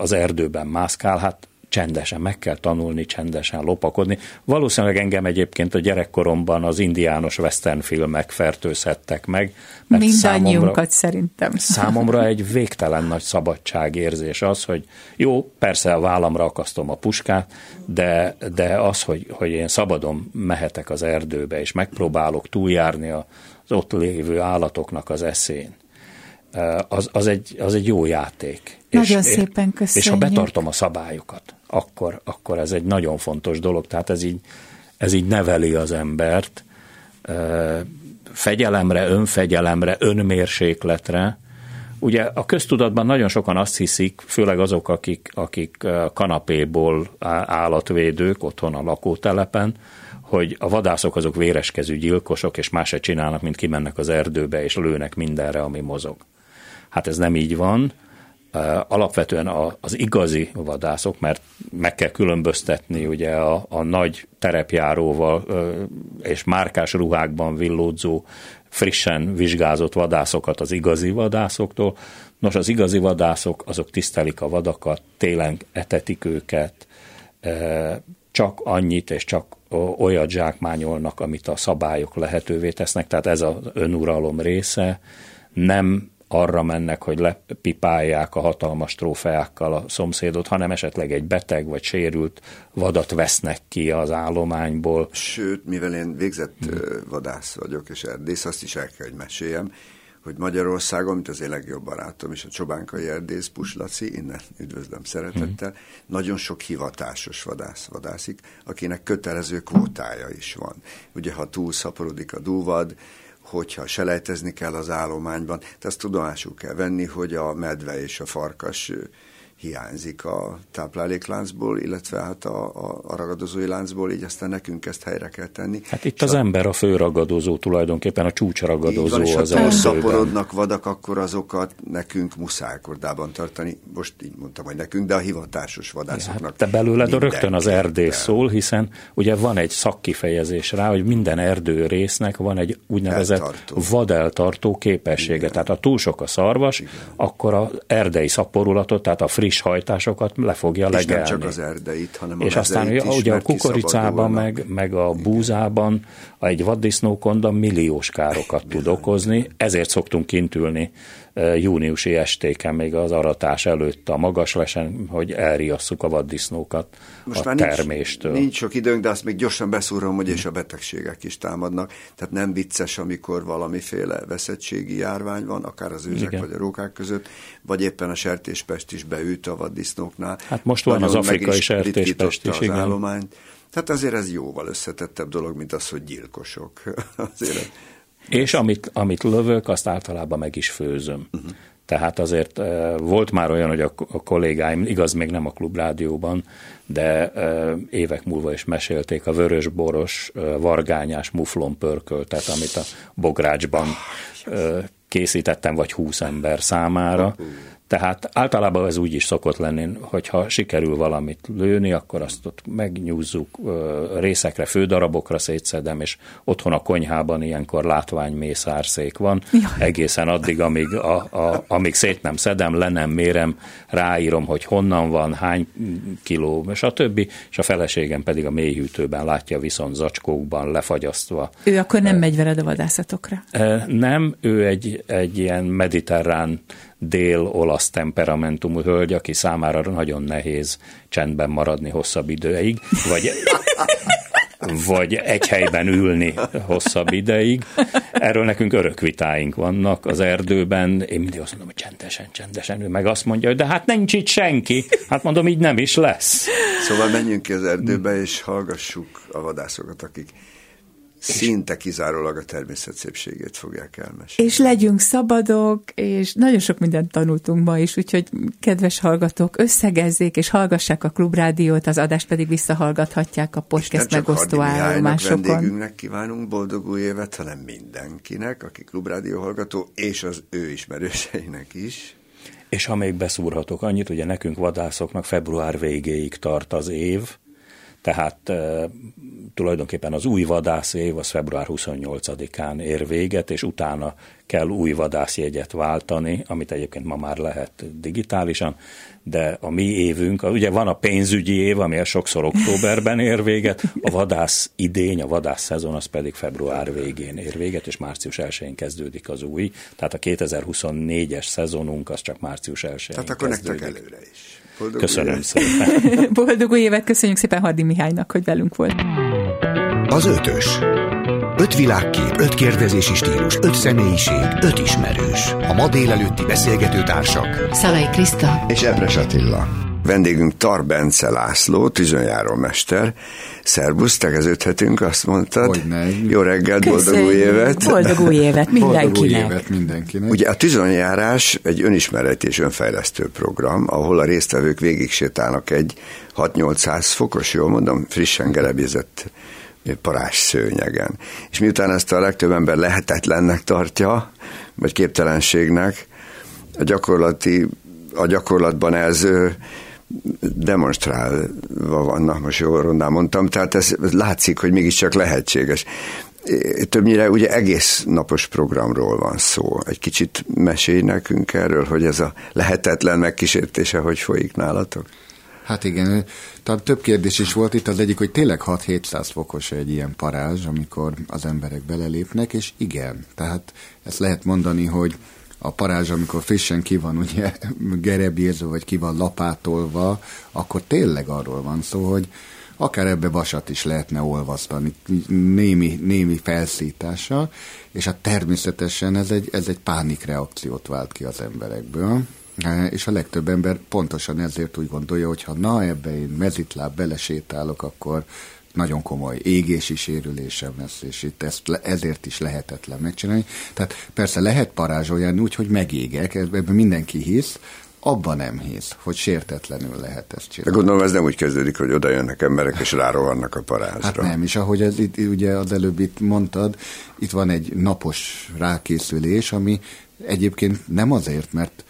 Speaker 7: az erdőben mászkál, hát csendesen, meg kell tanulni csendesen lopakodni. Valószínűleg engem egyébként a gyerekkoromban az indiános western filmek fertőzhettek meg.
Speaker 2: Mert Mindannyiunkat számomra, szerintem.
Speaker 7: Számomra egy végtelen nagy szabadságérzés az, hogy jó, persze a vállamra akasztom a puskát, de, de az, hogy, hogy én szabadon mehetek az erdőbe, és megpróbálok túljárni az ott lévő állatoknak az eszén, az, az, egy, az egy jó játék.
Speaker 2: Nagyon és, szépen köszönjük.
Speaker 7: És ha betartom a szabályokat, akkor, akkor ez egy nagyon fontos dolog. Tehát ez így, ez így neveli az embert fegyelemre, önfegyelemre, önmérsékletre. Ugye a köztudatban nagyon sokan azt hiszik, főleg azok, akik, akik kanapéból állatvédők otthon a lakótelepen, hogy a vadászok azok véreskezű gyilkosok, és más se csinálnak, mint kimennek az erdőbe, és lőnek mindenre, ami mozog. Hát ez nem így van alapvetően az igazi vadászok, mert meg kell különböztetni ugye a, a nagy terepjáróval és márkás ruhákban villódzó, frissen vizsgázott vadászokat az igazi vadászoktól. Nos, az igazi vadászok azok tisztelik a vadakat, télen etetik őket, csak annyit és csak olyat zsákmányolnak, amit a szabályok lehetővé tesznek, tehát ez az önuralom része, nem arra mennek, hogy lepipálják a hatalmas trófeákkal a szomszédot, hanem esetleg egy beteg vagy sérült vadat vesznek ki az állományból.
Speaker 3: Sőt, mivel én végzett hmm. vadász vagyok és erdész, azt is el kell, hogy meséljem, hogy Magyarországon, mint az én legjobb barátom és a Csobánkai erdész, Puslaci, innen üdvözlöm szeretettel, hmm. nagyon sok hivatásos vadász vadászik, akinek kötelező kvótája is van. Ugye, ha túl szaporodik a dúvad, hogyha selejtezni kell az állományban, de azt tudomásul kell venni, hogy a medve és a farkas hiányzik a táplálékláncból, illetve hát a, a, a ragadozói láncból, így aztán nekünk ezt helyre kell tenni.
Speaker 7: Hát itt és az a, ember a fő ragadozó tulajdonképpen, a csúcsragadozó van, és az
Speaker 3: ha szaporodnak vadak, akkor azokat nekünk muszáj kordában tartani. Most így mondtam, hogy nekünk, de a hivatásos vadászoknak. Hát
Speaker 7: te belőled rögtön az erdész szól, hiszen ugye van egy szakkifejezés rá, hogy minden erdő résznek van egy úgynevezett eltartó. vadeltartó képessége. Igen. Tehát ha túl sok a szarvas, Igen. akkor a erdei szaporulatot, tehát a friss friss hajtásokat le fogja legelni. És nem
Speaker 3: csak az erdeit, hanem
Speaker 7: És aztán is, ugye a kukoricában, meg, meg a búzában egy vaddisznókonda milliós károkat tud okozni, ezért szoktunk kint ülni júniusi estéken, még az aratás előtt a magas lesen, hogy elriasszuk a vaddisznókat Most a már terméstől.
Speaker 3: Nincs, nincs sok időnk, de azt még gyorsan beszúrom, hogy és a betegségek is támadnak. Tehát nem vicces, amikor valamiféle veszettségi járvány van, akár az őzek Igen. vagy a rókák között, vagy éppen a sertéspest is beüt a vaddisznóknál.
Speaker 7: Hát most van Nagyon az afrikai sertéspest is,
Speaker 3: igen. Állományt. Tehát azért ez jóval összetettebb dolog, mint az, hogy gyilkosok. azért
Speaker 7: és amit, amit lövök, azt általában meg is főzöm. Uh-huh. Tehát azért uh, volt már olyan, hogy a, kollégáim, igaz, még nem a klubrádióban, de uh, évek múlva is mesélték a vörös-boros, uh, vargányás muflon pörköltet, amit a bográcsban uh, készítettem, vagy húsz ember számára. Tehát általában ez úgy is szokott lenni, hogyha sikerül valamit lőni, akkor azt ott megnyúzzuk, részekre, fődarabokra szétszedem, és otthon a konyhában ilyenkor látványmészárszék van, Jaj. egészen addig, amíg, a, a, amíg szét nem szedem, le nem mérem, ráírom, hogy honnan van, hány kiló, és a többi, és a feleségem pedig a mélyhűtőben látja viszont zacskókban lefagyasztva.
Speaker 2: Ő akkor nem megy veled a vadászatokra?
Speaker 7: Nem, ő egy, egy ilyen mediterrán dél-olasz temperamentumú hölgy, aki számára nagyon nehéz csendben maradni hosszabb időig, vagy vagy egy helyben ülni hosszabb ideig. Erről nekünk örök vitáink vannak az erdőben. Én mindig azt mondom, hogy csendesen, csendesen. Ő meg azt mondja, hogy de hát nincs itt senki. Hát mondom, így nem is lesz.
Speaker 3: Szóval menjünk ki az erdőbe, és hallgassuk a vadászokat, akik szinte kizárólag a természet szépségét fogják elmesélni.
Speaker 2: És legyünk szabadok, és nagyon sok mindent tanultunk ma is, úgyhogy kedves hallgatók, összegezzék és hallgassák a klubrádiót, az adást pedig visszahallgathatják a podcast megosztó állomásokon.
Speaker 3: vendégünknek kívánunk boldog új évet, hanem mindenkinek, aki klubrádió hallgató, és az ő ismerőseinek is.
Speaker 7: És ha még beszúrhatok annyit, ugye nekünk vadászoknak február végéig tart az év, tehát tulajdonképpen az új vadász év az február 28-án ér véget, és utána kell új vadászjegyet váltani, amit egyébként ma már lehet digitálisan, de a mi évünk, ugye van a pénzügyi év, ami sokszor októberben ér véget, a vadász idény, a vadász szezon az pedig február végén ér véget, és március 1-én kezdődik az új, tehát a 2024-es szezonunk az csak március 1-én
Speaker 3: Tehát akkor kezdődik. nektek előre is.
Speaker 7: Boldog Köszönöm szépen.
Speaker 2: Boldog új évet, köszönjük szépen Hardi Mihálynak, hogy velünk volt.
Speaker 1: Az ötös. Öt világkép, öt kérdezési stílus, öt személyiség, öt ismerős. A ma délelőtti beszélgető társak.
Speaker 2: Szalai Kriszta.
Speaker 3: És Ebres Attila. Vendégünk Tar Bence László, tűzönjáró mester. Szerbusz, tegeződhetünk, azt mondtad.
Speaker 8: Hogyne.
Speaker 3: Jó reggelt, boldog új évet.
Speaker 2: Boldog új évet mindenkinek. Boldog új
Speaker 8: évet mindenkinek.
Speaker 3: Ugye a tűzönjárás egy önismereti és önfejlesztő program, ahol a résztvevők végig sétálnak egy 6-800 fokos, jól mondom, frissen gerebézett parás szőnyegen. És miután ezt a legtöbb ember lehetetlennek tartja, vagy képtelenségnek, a gyakorlati, a gyakorlatban ez demonstrálva vannak, most jól rondán mondtam, tehát ez, látszik, hogy mégiscsak lehetséges. Többnyire ugye egész napos programról van szó. Egy kicsit mesélj nekünk erről, hogy ez a lehetetlen megkísértése hogy folyik nálatok?
Speaker 8: Hát igen, tehát több kérdés is volt itt, az egyik, hogy tényleg 6-700 fokos egy ilyen parázs, amikor az emberek belelépnek, és igen, tehát ezt lehet mondani, hogy a parázs, amikor frissen ki van ugye gerebírzve, vagy ki van lapátolva, akkor tényleg arról van szó, hogy akár ebbe vasat is lehetne olvasztani, némi, némi felszítása, és hát természetesen ez egy, ez egy pánikreakciót vált ki az emberekből, e, és a legtöbb ember pontosan ezért úgy gondolja, hogy ha na ebbe én mezitláb belesétálok, akkor nagyon komoly égési sérülésem lesz, és itt ezt ezért is lehetetlen megcsinálni. Tehát persze lehet parázsolni úgy, hogy megégek, ebben mindenki hisz, abban nem hisz, hogy sértetlenül lehet ezt csinálni.
Speaker 3: De gondolom ez nem úgy kezdődik, hogy oda jönnek emberek, és rárohannak a parázsra.
Speaker 8: Hát nem, és ahogy ez itt, ugye az előbb itt mondtad, itt van egy napos rákészülés, ami egyébként nem azért, mert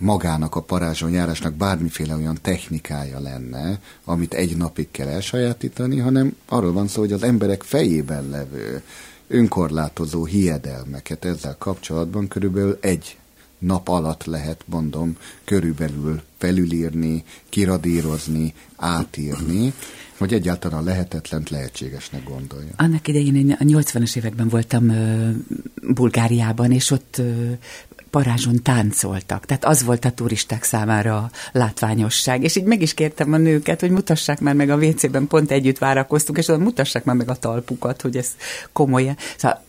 Speaker 8: magának a parázsonjárásnak bármiféle olyan technikája lenne, amit egy napig kell elsajátítani, hanem arról van szó, hogy az emberek fejében levő önkorlátozó hiedelmeket ezzel kapcsolatban körülbelül egy nap alatt lehet, mondom, körülbelül felülírni, kiradírozni, átírni, hogy egyáltalán lehetetlent lehetségesnek gondolja.
Speaker 2: Annak idején én a 80-as években voltam uh, Bulgáriában, és ott uh, parázson táncoltak. Tehát az volt a turisták számára a látványosság. És így meg is kértem a nőket, hogy mutassák már meg a WC-ben, pont együtt várakoztunk, és oda mutassák már meg a talpukat, hogy ez komolyan. Szóval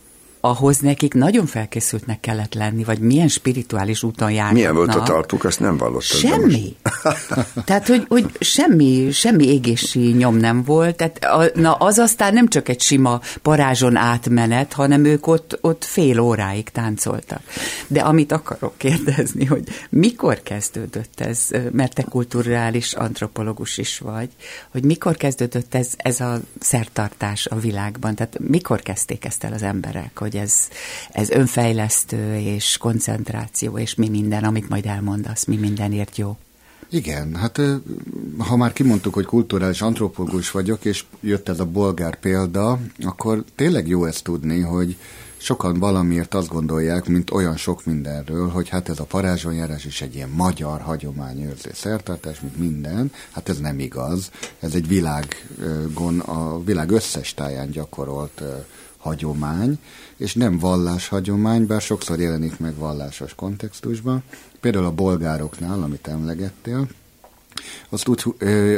Speaker 2: ahhoz nekik nagyon felkészültnek kellett lenni, vagy milyen spirituális úton járnak.
Speaker 3: Milyen volt a talpuk, azt nem vallottam.
Speaker 2: Semmi. tehát, hogy, hogy semmi, semmi égési nyom nem volt. Tehát, a, na, az aztán nem csak egy sima parázson átmenet, hanem ők ott, ott fél óráig táncoltak. De amit akarok kérdezni, hogy mikor kezdődött ez, mert te kulturális antropológus is vagy, hogy mikor kezdődött ez, ez a szertartás a világban? Tehát mikor kezdték ezt el az emberek, hogy hogy ez, ez önfejlesztő és koncentráció, és mi minden, amit majd elmondasz, mi mindenért jó.
Speaker 8: Igen, hát ha már kimondtuk, hogy kulturális antropológus vagyok, és jött ez a bolgár példa, akkor tényleg jó ezt tudni, hogy sokan valamiért azt gondolják, mint olyan sok mindenről, hogy hát ez a parázsonyjárás is egy ilyen magyar hagyományőrző szertartás, mint minden. Hát ez nem igaz. Ez egy világon, a világ összes táján gyakorolt hagyomány, és nem valláshagyomány, bár sokszor jelenik meg vallásos kontextusban. Például a bolgároknál, amit emlegettél, az, úgy,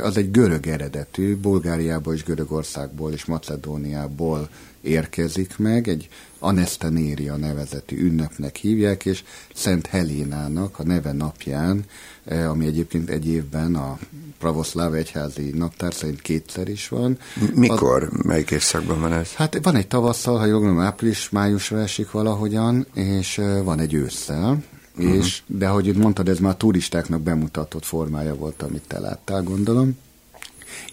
Speaker 8: az egy görög eredetű, Bulgáriából és Görögországból és Macedóniából érkezik meg, egy Anesztenéria nevezetű ünnepnek hívják, és Szent Helénának a neve napján, ami egyébként egy évben a pravoszláv egyházi naptár szerint kétszer is van.
Speaker 3: Mikor? A, Melyik évszakban van ez?
Speaker 8: Hát van egy tavasszal, ha jól gondolom, április-májusra esik valahogyan, és van egy ősszel, uh-huh. és, de ahogy mondtad, ez már a turistáknak bemutatott formája volt, amit te láttál, gondolom.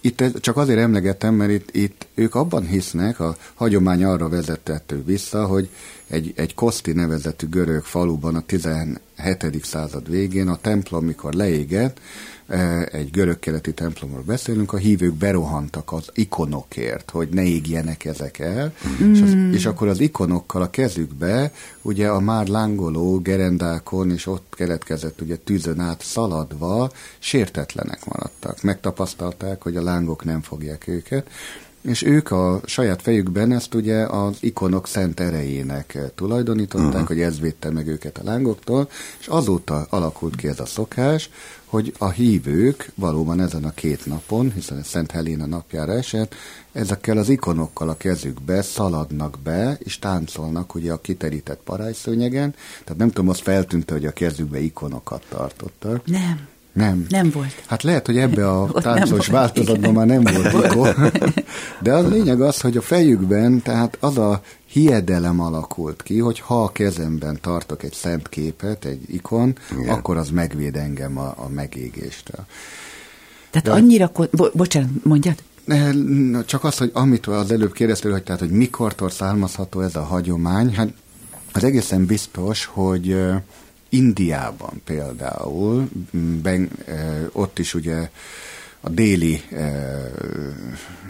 Speaker 8: Itt csak azért emlegetem, mert itt, itt ők abban hisznek, a hagyomány arra vezetett vissza, hogy egy, egy Koszti nevezetű görög faluban a 17. század végén a templom, mikor leégett, egy görög-keleti templomról beszélünk, a hívők berohantak az ikonokért, hogy ne égjenek ezek el, mm. és, az, és akkor az ikonokkal a kezükbe, ugye a már lángoló gerendákon, és ott keletkezett ugye tűzön át szaladva, sértetlenek maradtak. Megtapasztalták, hogy a lángok nem fogják őket, és ők a saját fejükben ezt ugye az ikonok szent erejének tulajdonították, uh-huh. hogy ez védte meg őket a lángoktól, és azóta alakult ki ez a szokás, hogy a hívők valóban ezen a két napon, hiszen ez Szent Helena napjára esett, ezekkel az ikonokkal a kezükbe szaladnak be, és táncolnak ugye a kiterített parájszőnyegen. Tehát nem tudom, az feltűnte, hogy a kezükbe ikonokat tartottak.
Speaker 2: Nem.
Speaker 8: Nem.
Speaker 2: Nem volt.
Speaker 8: Hát lehet, hogy ebbe a táncos változatban már nem volt ikon. De a lényeg az, hogy a fejükben, tehát az a hiedelem alakult ki, hogy ha a kezemben tartok egy szent képet, egy ikon, Igen. akkor az megvéd engem a, a megégéstől.
Speaker 2: Tehát De annyira, bo- bocsánat, mondjad?
Speaker 8: Csak az, hogy amit az előbb kérdeztél, hogy, tehát, hogy mikortól származható ez a hagyomány, hát az egészen biztos, hogy Indiában például, ben, ott is ugye a déli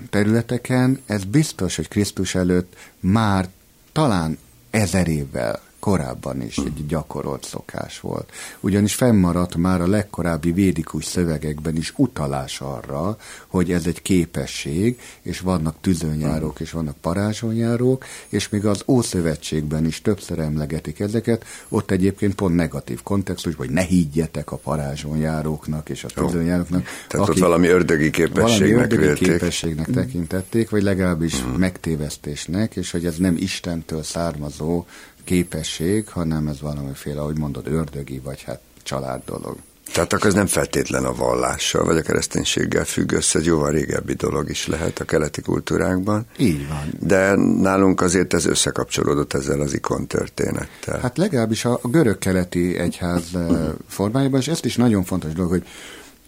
Speaker 8: területeken, ez biztos, hogy Krisztus előtt már talán ezer évvel korábban is egy gyakorolt szokás volt. Ugyanis fennmaradt már a legkorábbi védikus szövegekben is utalás arra, hogy ez egy képesség, és vannak tüzönjárók, és vannak parázsonjárók, és még az Ószövetségben is többször emlegetik ezeket, ott egyébként pont negatív kontextus, hogy ne higgyetek a parázsonjáróknak és a tüzönjáróknak.
Speaker 3: Tehát ott valami ördögi képességnek valami ördögi
Speaker 8: vélték. képességnek tekintették, vagy legalábbis mm. megtévesztésnek, és hogy ez nem Istentől származó képesség, hanem ez valamiféle, ahogy mondod, ördögi, vagy hát család dolog.
Speaker 3: Tehát akkor ez nem feltétlen a vallással, vagy a kereszténységgel függ össze, egy jóval régebbi dolog is lehet a keleti kultúrákban.
Speaker 8: Így van.
Speaker 3: De nálunk azért ez összekapcsolódott ezzel az ikon történettel.
Speaker 8: Hát legalábbis a, görög-keleti egyház eh, formájában, és ezt is nagyon fontos dolog, hogy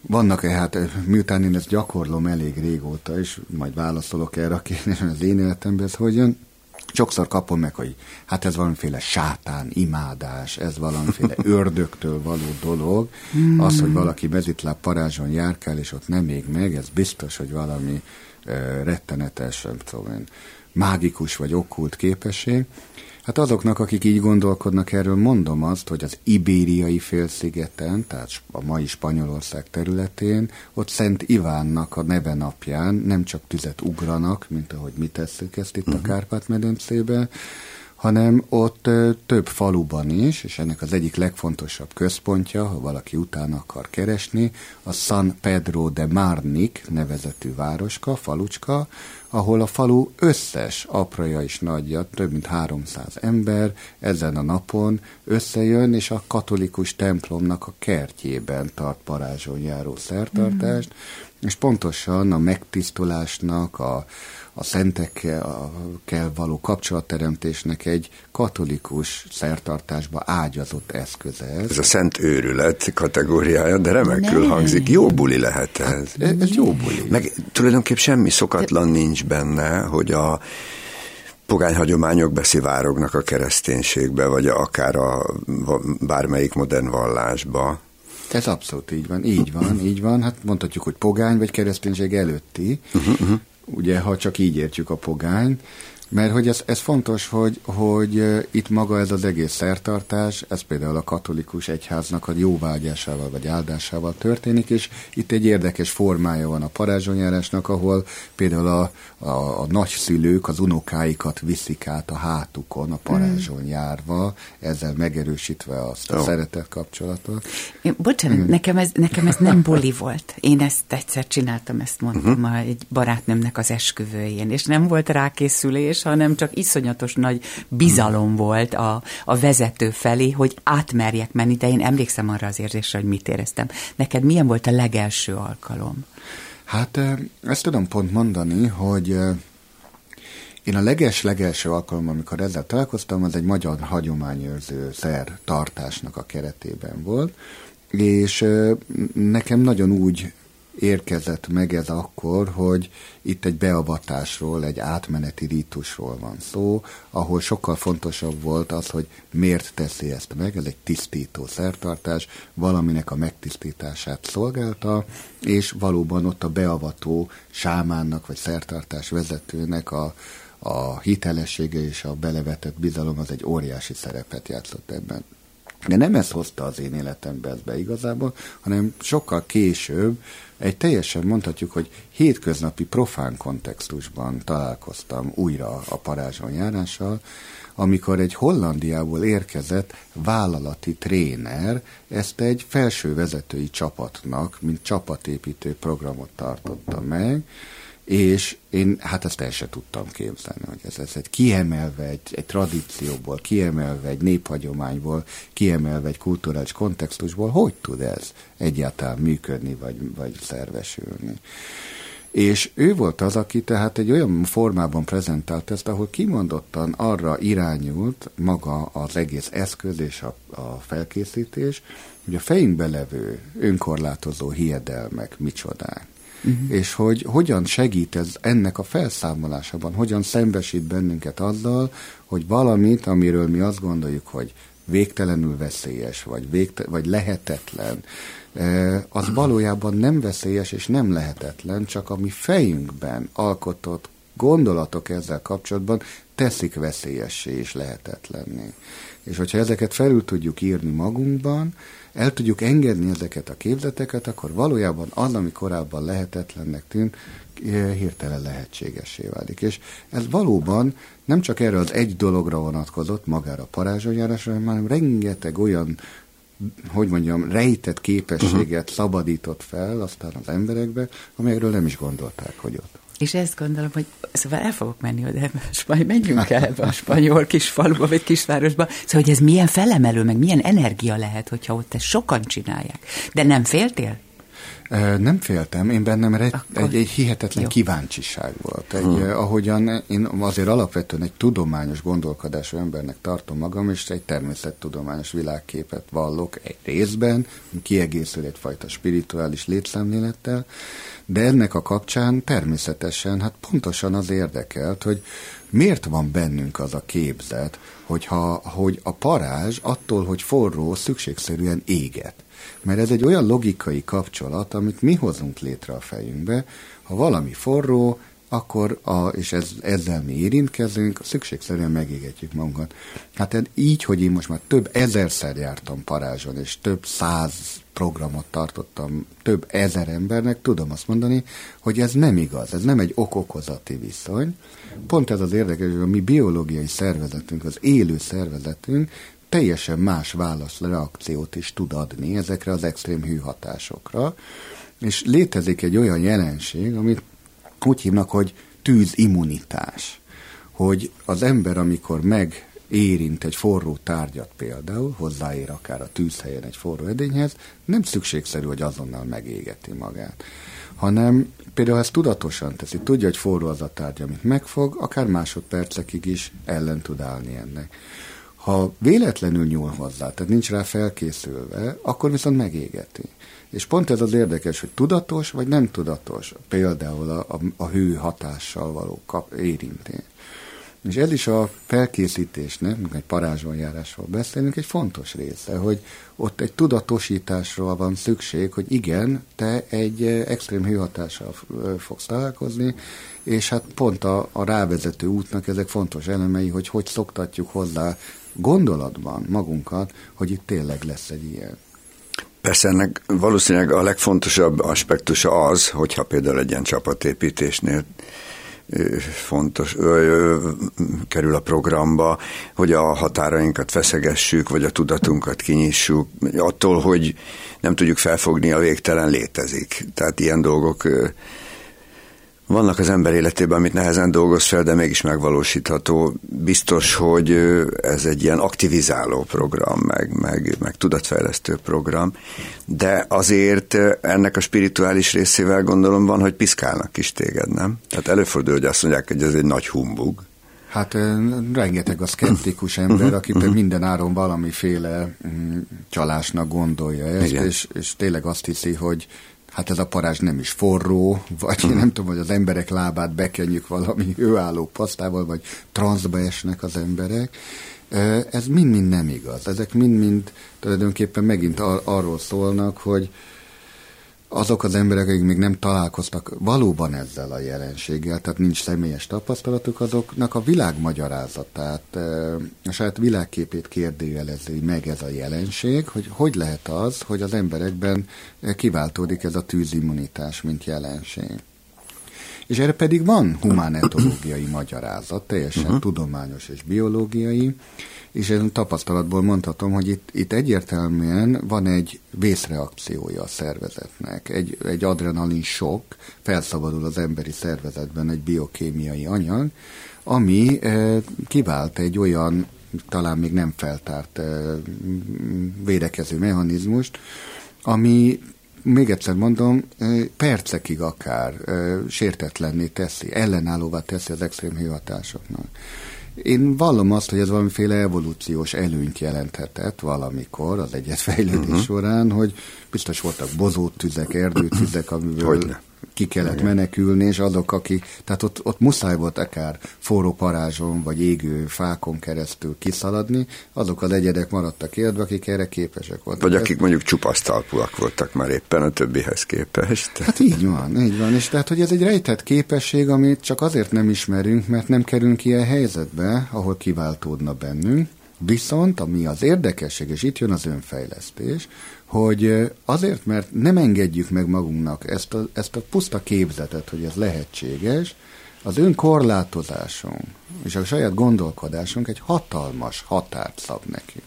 Speaker 8: vannak-e, hát eh, miután én ezt gyakorlom elég régóta, és majd válaszolok erre a kérdésre az én életemben, ez hogy jön, sokszor kapom meg, hogy hát ez valamiféle sátán, imádás, ez valamiféle ördögtől való dolog. Az, hogy valaki mezitláb parázson járkál, és ott nem még meg, ez biztos, hogy valami uh, rettenetes, nem tudom én, mágikus vagy okkult képesség. Hát azoknak, akik így gondolkodnak erről, mondom azt, hogy az ibériai félszigeten, tehát a mai Spanyolország területén, ott Szent Ivánnak a neve napján nem csak tüzet ugranak, mint ahogy mi tesszük ezt itt uh-huh. a mhm. Kárpát-medencébe, hanem ott több faluban is, és ennek az egyik legfontosabb központja, ha valaki utána akar keresni, a San Pedro de Marnik nevezetű városka, falucska, ahol a falu összes apraja és nagyja, több mint 300 ember ezen a napon összejön, és a katolikus templomnak a kertjében tart parázson járó szertartást, mm. és pontosan a megtisztulásnak, a, a szentekkel való kapcsolatteremtésnek egy katolikus szertartásba ágyazott eszköze. Ez,
Speaker 3: ez a szent őrület kategóriája, de remekül ne. hangzik. Jó buli lehet ez. Hát,
Speaker 8: ez jó buli.
Speaker 3: Meg tulajdonképp semmi szokatlan nincs benne, hogy a pogány hagyományok beszivárognak a kereszténységbe, vagy akár a bármelyik modern vallásba.
Speaker 8: Ez abszolút így van, így van, így van. Hát mondhatjuk, hogy pogány vagy kereszténység előtti. Uh-huh, uh-huh ugye, ha csak így értjük a pogány, mert hogy ez, ez fontos, hogy, hogy itt maga ez az egész szertartás, ez például a katolikus egyháznak a jóvágyásával vagy áldásával történik, és itt egy érdekes formája van a parázsonyárásnak, ahol például a, a, a nagyszülők az unokáikat viszik át a hátukon a parázson járva, ezzel megerősítve azt a oh. szeretet kapcsolatot.
Speaker 2: Én, bocsánat, mm. nekem, ez, nekem ez nem boli volt. Én ezt egyszer csináltam, ezt mondtam uh-huh. egy barátnőmnek az esküvőjén, és nem volt rákészülés, hanem csak iszonyatos nagy bizalom volt a, a vezető felé, hogy átmerjek menni, de én emlékszem arra az érzésre, hogy mit éreztem. Neked milyen volt a legelső alkalom?
Speaker 8: Hát ezt tudom pont mondani, hogy én a leges-legelső alkalom, amikor ezzel találkoztam, az egy magyar hagyományőrző szer tartásnak a keretében volt, és nekem nagyon úgy érkezett meg ez akkor, hogy itt egy beavatásról, egy átmeneti rítusról van szó, ahol sokkal fontosabb volt az, hogy miért teszi ezt meg, ez egy tisztító szertartás, valaminek a megtisztítását szolgálta, és valóban ott a beavató sámánnak, vagy szertartás vezetőnek a, a hitelessége és a belevetett bizalom az egy óriási szerepet játszott ebben. De nem ez hozta az én életembe ezt be igazából, hanem sokkal később egy teljesen mondhatjuk, hogy hétköznapi profán kontextusban találkoztam újra a parázson járással, amikor egy Hollandiából érkezett vállalati tréner ezt egy felső vezetői csapatnak, mint csapatépítő programot tartotta meg, és én hát ezt el se tudtam képzelni, hogy ez, ez egy kiemelve egy, egy tradícióból, kiemelve egy néphagyományból, kiemelve egy kulturális kontextusból, hogy tud ez egyáltalán működni, vagy, vagy szervesülni. És ő volt az, aki tehát egy olyan formában prezentált ezt, ahol kimondottan arra irányult maga az egész eszköz és a, a felkészítés, hogy a fejünkbe levő önkorlátozó hiedelmek micsodák uh-huh. és hogy hogyan segít ez ennek a felszámolásában, hogyan szembesít bennünket azzal, hogy valamit, amiről mi azt gondoljuk, hogy végtelenül veszélyes, vagy, végte, vagy lehetetlen, e, az valójában nem veszélyes és nem lehetetlen, csak a mi fejünkben alkotott gondolatok ezzel kapcsolatban teszik veszélyessé és lehetetlenné. És hogyha ezeket felül tudjuk írni magunkban, el tudjuk engedni ezeket a képzeteket, akkor valójában az, ami korábban lehetetlennek tűnt, eh, hirtelen lehetségessé válik. És ez valóban nem csak erre az egy dologra vonatkozott, magára a parázsonyárásra, hanem rengeteg olyan hogy mondjam, rejtett képességet uh-huh. szabadított fel aztán az emberekbe, amelyről nem is gondolták, hogy ott
Speaker 2: És ezt gondolom, hogy szóval el fogok menni oda, majd menjünk el ebbe a spanyol kis faluba, vagy kisvárosba. Szóval, hogy ez milyen felemelő, meg milyen energia lehet, hogyha ott ezt sokan csinálják. De nem féltél?
Speaker 8: Nem féltem, én bennem egy, egy, egy hihetetlen Jó. kíváncsiság volt. Egy, hmm. ahogyan én azért alapvetően egy tudományos gondolkodású embernek tartom magam, és egy természettudományos világképet vallok egy részben, kiegészül egyfajta spirituális létszemlélettel, de ennek a kapcsán természetesen, hát pontosan az érdekelt, hogy miért van bennünk az a képzet, hogyha, hogy a parázs attól, hogy forró, szükségszerűen éget. Mert ez egy olyan logikai kapcsolat, amit mi hozunk létre a fejünkbe. Ha valami forró, akkor, a, és ez, ezzel mi érintkezünk, szükségszerűen megégetjük magunkat. Hát így, hogy én most már több ezerszer jártam Parázson, és több száz programot tartottam több ezer embernek, tudom azt mondani, hogy ez nem igaz, ez nem egy okokozati viszony. Pont ez az érdekes, hogy a mi biológiai szervezetünk, az élő szervezetünk teljesen más válasz reakciót is tud adni ezekre az extrém hűhatásokra, és létezik egy olyan jelenség, amit úgy hívnak, hogy tűzimmunitás, hogy az ember, amikor meg érint egy forró tárgyat például, hozzáér akár a tűzhelyen egy forró edényhez, nem szükségszerű, hogy azonnal megégeti magát, hanem például ezt tudatosan teszi, tudja, hogy forró az a tárgy, amit megfog, akár másodpercekig is ellen tud állni ennek. Ha véletlenül nyúl hozzá, tehát nincs rá felkészülve, akkor viszont megégeti. És pont ez az érdekes, hogy tudatos vagy nem tudatos, például a, a, a hő hatással való kap, érintés. És ez is a felkészítésnek, mint egy parázsonjárásról beszélünk, egy fontos része, hogy ott egy tudatosításról van szükség, hogy igen, te egy extrém hőhatással fogsz találkozni, és hát pont a, a rávezető útnak ezek fontos elemei, hogy hogy szoktatjuk hozzá gondolatban magunkat, hogy itt tényleg lesz egy ilyen.
Speaker 3: Persze ennek valószínűleg a legfontosabb aspektusa az, hogyha például egy ilyen csapatépítésnél fontos, ö, ö, kerül a programba, hogy a határainkat feszegessük, vagy a tudatunkat kinyissuk, attól, hogy nem tudjuk felfogni, a végtelen létezik. Tehát ilyen dolgok vannak az ember életében, amit nehezen dolgoz fel, de mégis megvalósítható. Biztos, hogy ez egy ilyen aktivizáló program, meg, meg, meg tudatfejlesztő program, de azért ennek a spirituális részével gondolom van, hogy piszkálnak is téged, nem? Tehát előfordul, hogy azt mondják, hogy ez egy nagy humbug.
Speaker 8: Hát rengeteg a szkeptikus ember, mhm, aki uh-huh. minden áron valamiféle mm, csalásnak gondolja ezt, és, és tényleg azt hiszi, hogy hát ez a parázs nem is forró, vagy én nem tudom, hogy az emberek lábát bekenjük valami hőálló pasztával, vagy transzba esnek az emberek. Ez mind-mind nem igaz. Ezek mind-mind tulajdonképpen megint ar- arról szólnak, hogy azok az emberek, akik még nem találkoztak valóban ezzel a jelenséggel, tehát nincs személyes tapasztalatuk, azoknak a világmagyarázatát, a saját világképét kérdőjelezi meg ez a jelenség, hogy hogy lehet az, hogy az emberekben kiváltódik ez a tűzimmunitás, mint jelenség. És erre pedig van humán etológiai magyarázat, teljesen uh-huh. tudományos és biológiai, és ezen tapasztalatból mondhatom, hogy itt, itt egyértelműen van egy vészreakciója a szervezetnek, egy, egy adrenalin sok, felszabadul az emberi szervezetben egy biokémiai anyag, ami e, kivált egy olyan, talán még nem feltárt e, védekező mechanizmust, ami még egyszer mondom, percekig akár sértetlenné teszi, ellenállóvá teszi az extrém hőhatásoknak. Én vallom azt, hogy ez valamiféle evolúciós előnyt jelenthetett valamikor az egyetfejlődés uh-huh. során, hogy biztos voltak bozóttüzek, erdőtüzek, amiből Hogyne ki kellett Igen. menekülni, és azok, akik, tehát ott, ott muszáj volt akár forró parázson, vagy égő fákon keresztül kiszaladni, azok az egyedek maradtak életbe, akik erre képesek voltak.
Speaker 3: Vagy akik mondjuk csupasztalpúak voltak már éppen a többihez képest.
Speaker 8: Hát így van, így van, és tehát, hogy ez egy rejtett képesség, amit csak azért nem ismerünk, mert nem kerülünk ilyen helyzetbe, ahol kiváltódna bennünk, Viszont, ami az érdekesség, és itt jön az önfejlesztés, hogy azért, mert nem engedjük meg magunknak ezt a, ezt a puszta képzetet, hogy ez lehetséges, az önkorlátozásunk és a saját gondolkodásunk egy hatalmas határt szab nekünk.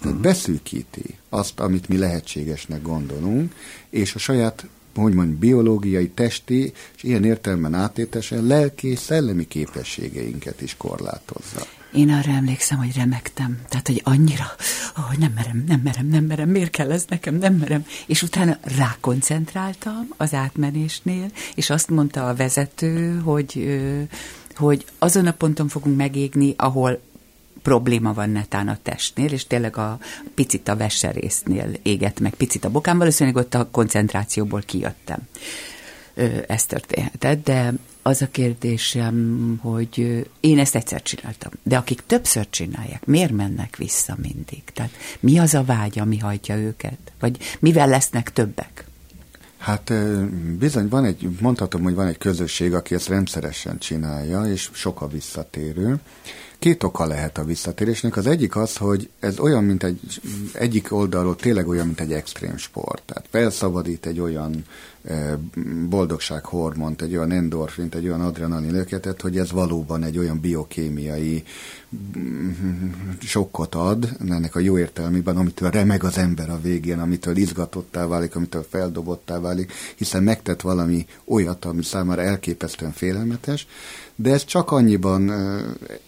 Speaker 8: Tehát uh-huh. beszűkíti azt, amit mi lehetségesnek gondolunk, és a saját hogy mondjam, biológiai, testi, és ilyen értelemben átétesen lelki és szellemi képességeinket is korlátozza.
Speaker 2: Én arra emlékszem, hogy remektem. Tehát, hogy annyira, hogy nem merem, nem merem, nem merem, miért kell ez nekem, nem merem. És utána rákoncentráltam az átmenésnél, és azt mondta a vezető, hogy, hogy azon a ponton fogunk megégni, ahol probléma van netán a testnél, és tényleg a picit a veserésznél égett meg, picit a bokám, valószínűleg ott a koncentrációból kijöttem. Ez történhetett, de az a kérdésem, hogy én ezt egyszer csináltam, de akik többször csinálják, miért mennek vissza mindig? Tehát mi az a vágy, ami hajtja őket? Vagy mivel lesznek többek?
Speaker 8: Hát bizony van egy, mondhatom, hogy van egy közösség, aki ezt rendszeresen csinálja, és sok a visszatérő. Két oka lehet a visszatérésnek. Az egyik az, hogy ez olyan, mint egy, egyik oldalról tényleg olyan, mint egy extrém sport. Tehát felszabadít egy olyan boldogsághormont, egy olyan endorfint, egy olyan adrenalin löketet, hogy ez valóban egy olyan biokémiai mm, sokkot ad, ennek a jó értelmében, amitől remeg az ember a végén, amitől izgatottá válik, amitől feldobottá válik, hiszen megtett valami olyat, ami számára elképesztően félelmetes, de ez csak annyiban,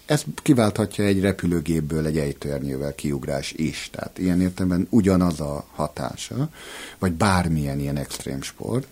Speaker 8: ez kiválthatja egy repülőgépből egy ejtőernyővel kiugrás is. Tehát ilyen értelemben ugyanaz a hatása, vagy bármilyen ilyen extrém sport.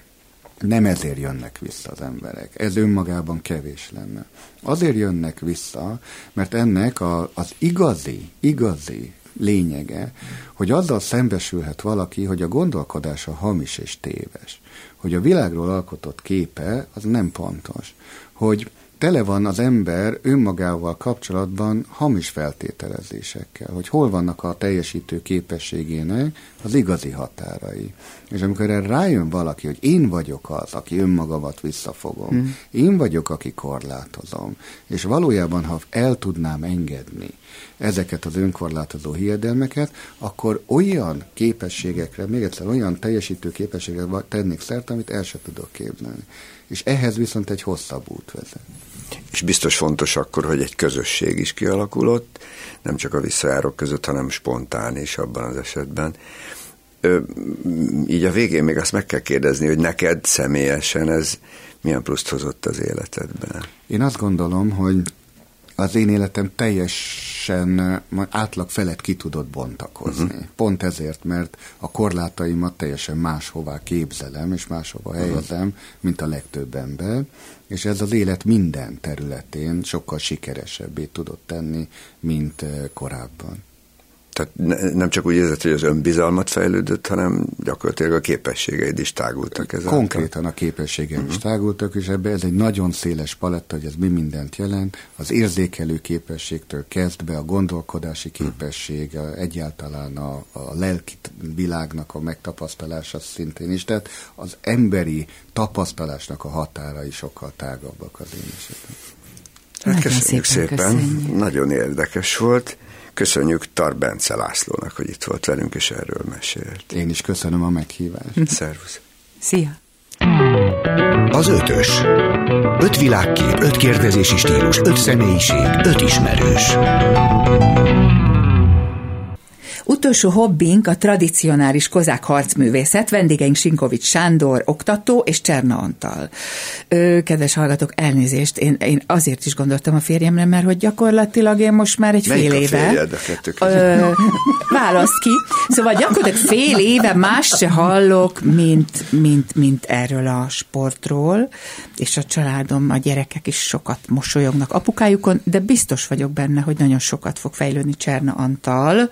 Speaker 8: Nem ezért jönnek vissza az emberek. Ez önmagában kevés lenne. Azért jönnek vissza, mert ennek a, az igazi, igazi lényege, hogy azzal szembesülhet valaki, hogy a gondolkodása hamis és téves. Hogy a világról alkotott képe az nem pontos. Hogy tele van az ember önmagával kapcsolatban hamis feltételezésekkel, hogy hol vannak a teljesítő képességének az igazi határai. És amikor erre rájön valaki, hogy én vagyok az, aki önmagamat visszafogom, hmm. én vagyok, aki korlátozom, és valójában, ha el tudnám engedni ezeket az önkorlátozó hiedelmeket, akkor olyan képességekre, még egyszer olyan teljesítő képességekre tennék szert, amit el sem tudok képzelni. És ehhez viszont egy hosszabb út vezet
Speaker 3: és biztos fontos akkor, hogy egy közösség is kialakulott, nem csak a visszajárok között, hanem spontán is abban az esetben. Így a végén még azt meg kell kérdezni, hogy neked személyesen ez milyen pluszt hozott az életedben?
Speaker 8: Én azt gondolom, hogy az én életem teljesen átlag felett ki tudott bontakozni. Uh-huh. Pont ezért, mert a korlátaimat teljesen máshová képzelem, és máshova helyezem, uh-huh. mint a legtöbb ember, és ez az élet minden területén sokkal sikeresebbé tudott tenni, mint korábban.
Speaker 3: Tehát ne, nem csak úgy érzed, hogy az önbizalmat fejlődött, hanem gyakorlatilag a képességeid is tágultak ezzel.
Speaker 8: Konkrétan a képességeid uh-huh. is mhm. tágultak, és ebbe ez egy nagyon széles paletta, hogy ez mi mindent jelent. Az érzékelő képességtől kezdve a gondolkodási mhm. képesség, uh-huh. egyáltalán a, a lelki világnak a megtapasztalása szintén is. Tehát az emberi tapasztalásnak a határai sokkal tágabbak az én esetem.
Speaker 3: Hát köszönjük szépen, szépen. Köszönjük. nagyon érdekes volt. Köszönjük Tar Bence Lászlónak, hogy itt volt velünk, és erről mesélt.
Speaker 8: Én is köszönöm a meghívást.
Speaker 3: Szervusz.
Speaker 2: Szia.
Speaker 1: Az ötös. Öt világkép, öt kérdezési stílus, öt személyiség, öt ismerős.
Speaker 2: Utolsó hobbink a tradicionális kozák harcművészet, vendégeink Sinkovics Sándor, oktató, és Cserna Antal. Ö, kedves hallgatók, elnézést, én, én azért is gondoltam a férjemre, mert hogy gyakorlatilag én most már egy
Speaker 3: Melyik
Speaker 2: fél éve...
Speaker 3: a ö,
Speaker 2: válasz ki. Szóval gyakorlatilag fél éve más se hallok, mint, mint, mint erről a sportról, és a családom, a gyerekek is sokat mosolyognak apukájukon, de biztos vagyok benne, hogy nagyon sokat fog fejlődni Cserna Antal,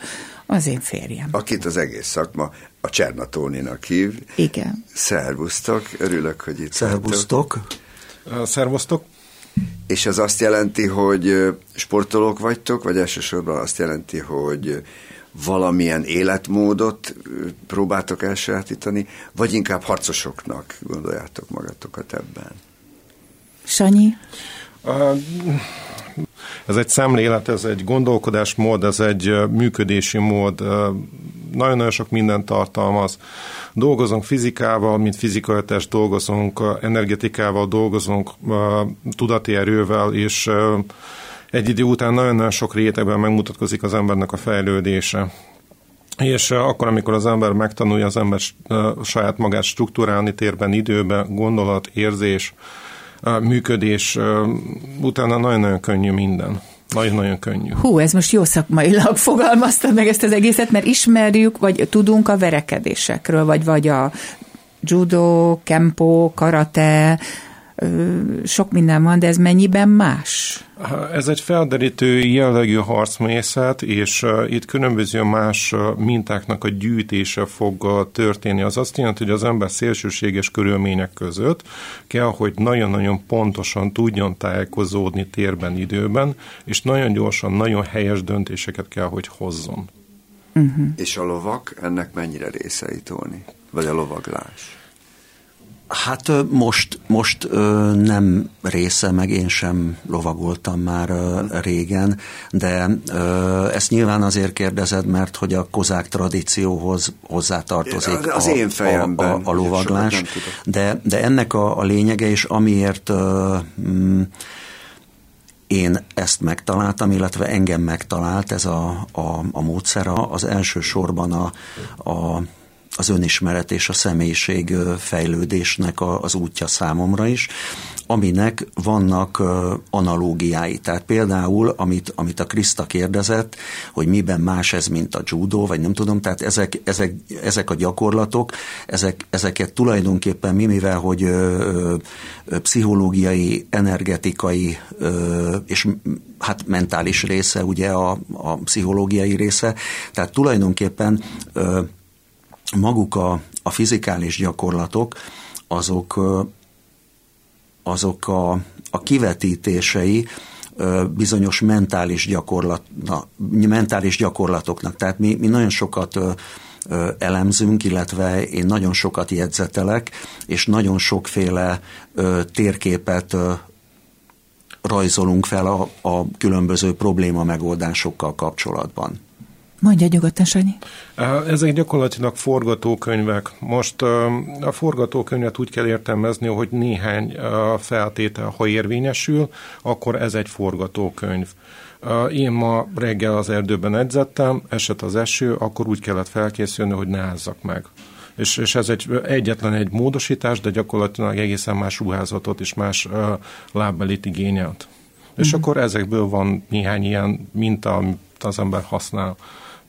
Speaker 2: az én férjem.
Speaker 3: Akit az egész szakma a Csernatóninak hív.
Speaker 2: Igen.
Speaker 3: Szervusztok, örülök, hogy itt
Speaker 9: Szervusztok. Szervusztok.
Speaker 3: És ez azt jelenti, hogy sportolók vagytok, vagy elsősorban azt jelenti, hogy valamilyen életmódot próbáltok elsajátítani, vagy inkább harcosoknak gondoljátok magatokat ebben?
Speaker 2: Sanyi?
Speaker 9: Uh, ez egy szemlélet, ez egy gondolkodásmód, ez egy működési mód, nagyon-nagyon sok mindent tartalmaz. Dolgozunk fizikával, mint fizikaötes, dolgozunk energetikával, dolgozunk tudati erővel, és egy idő után nagyon-nagyon sok rétegben megmutatkozik az embernek a fejlődése. és akkor, amikor az ember megtanulja az ember saját magát struktúrálni térben, időben, gondolat, érzés, működés, utána nagyon-nagyon könnyű minden. Nagyon-nagyon könnyű.
Speaker 2: Hú, ez most jó szakmailag fogalmaztad meg ezt az egészet, mert ismerjük, vagy tudunk a verekedésekről, vagy, vagy a judo, kempo, karate, sok minden van, de ez mennyiben más?
Speaker 9: Ez egy felderítő jellegű harcmészet, és itt különböző más mintáknak a gyűjtése fog történni. Az azt jelenti, hogy az ember szélsőséges körülmények között kell, hogy nagyon-nagyon pontosan tudjon tájékozódni térben, időben, és nagyon gyorsan, nagyon helyes döntéseket kell, hogy hozzon.
Speaker 3: Uh-huh. És a lovak ennek mennyire részei, Tóni? Vagy a lovaglás?
Speaker 10: Hát most, most nem része, meg én sem lovagoltam már régen, de ezt nyilván azért kérdezed, mert hogy a kozák tradícióhoz hozzátartozik
Speaker 3: az a, én fejemben,
Speaker 10: a, a, a lovaglás, de, de ennek a, a lényege, és amiért mm, én ezt megtaláltam, illetve engem megtalált ez a, a, a módszer, az elsősorban a, a az önismeret és a személyiség fejlődésnek az útja számomra is, aminek vannak analógiái. Tehát például, amit, amit a Kriszta kérdezett, hogy miben más ez, mint a judo, vagy nem tudom, tehát ezek, ezek, ezek a gyakorlatok, ezek, ezeket tulajdonképpen mi, mivel hogy ö, ö, pszichológiai, energetikai ö, és hát mentális része, ugye a, a pszichológiai része, tehát tulajdonképpen ö, maguk a, a fizikális gyakorlatok, azok, azok a, a kivetítései bizonyos mentális, gyakorlat, na, mentális gyakorlatoknak. Tehát mi, mi nagyon sokat elemzünk, illetve én nagyon sokat jegyzetelek, és nagyon sokféle térképet rajzolunk fel a, a különböző probléma megoldásokkal kapcsolatban.
Speaker 2: Mondja nyugodtan, Sanyi.
Speaker 9: Ezek gyakorlatilag forgatókönyvek. Most a forgatókönyvet úgy kell értelmezni, hogy néhány feltétel, ha érvényesül, akkor ez egy forgatókönyv. Én ma reggel az erdőben edzettem, esett az eső, akkor úgy kellett felkészülni, hogy ne ázzak meg. És, és ez egy, egyetlen egy módosítás, de gyakorlatilag egészen más ruházatot és más uh, lábbelit igényelt. És uh-huh. akkor ezekből van néhány ilyen minta, amit az ember használ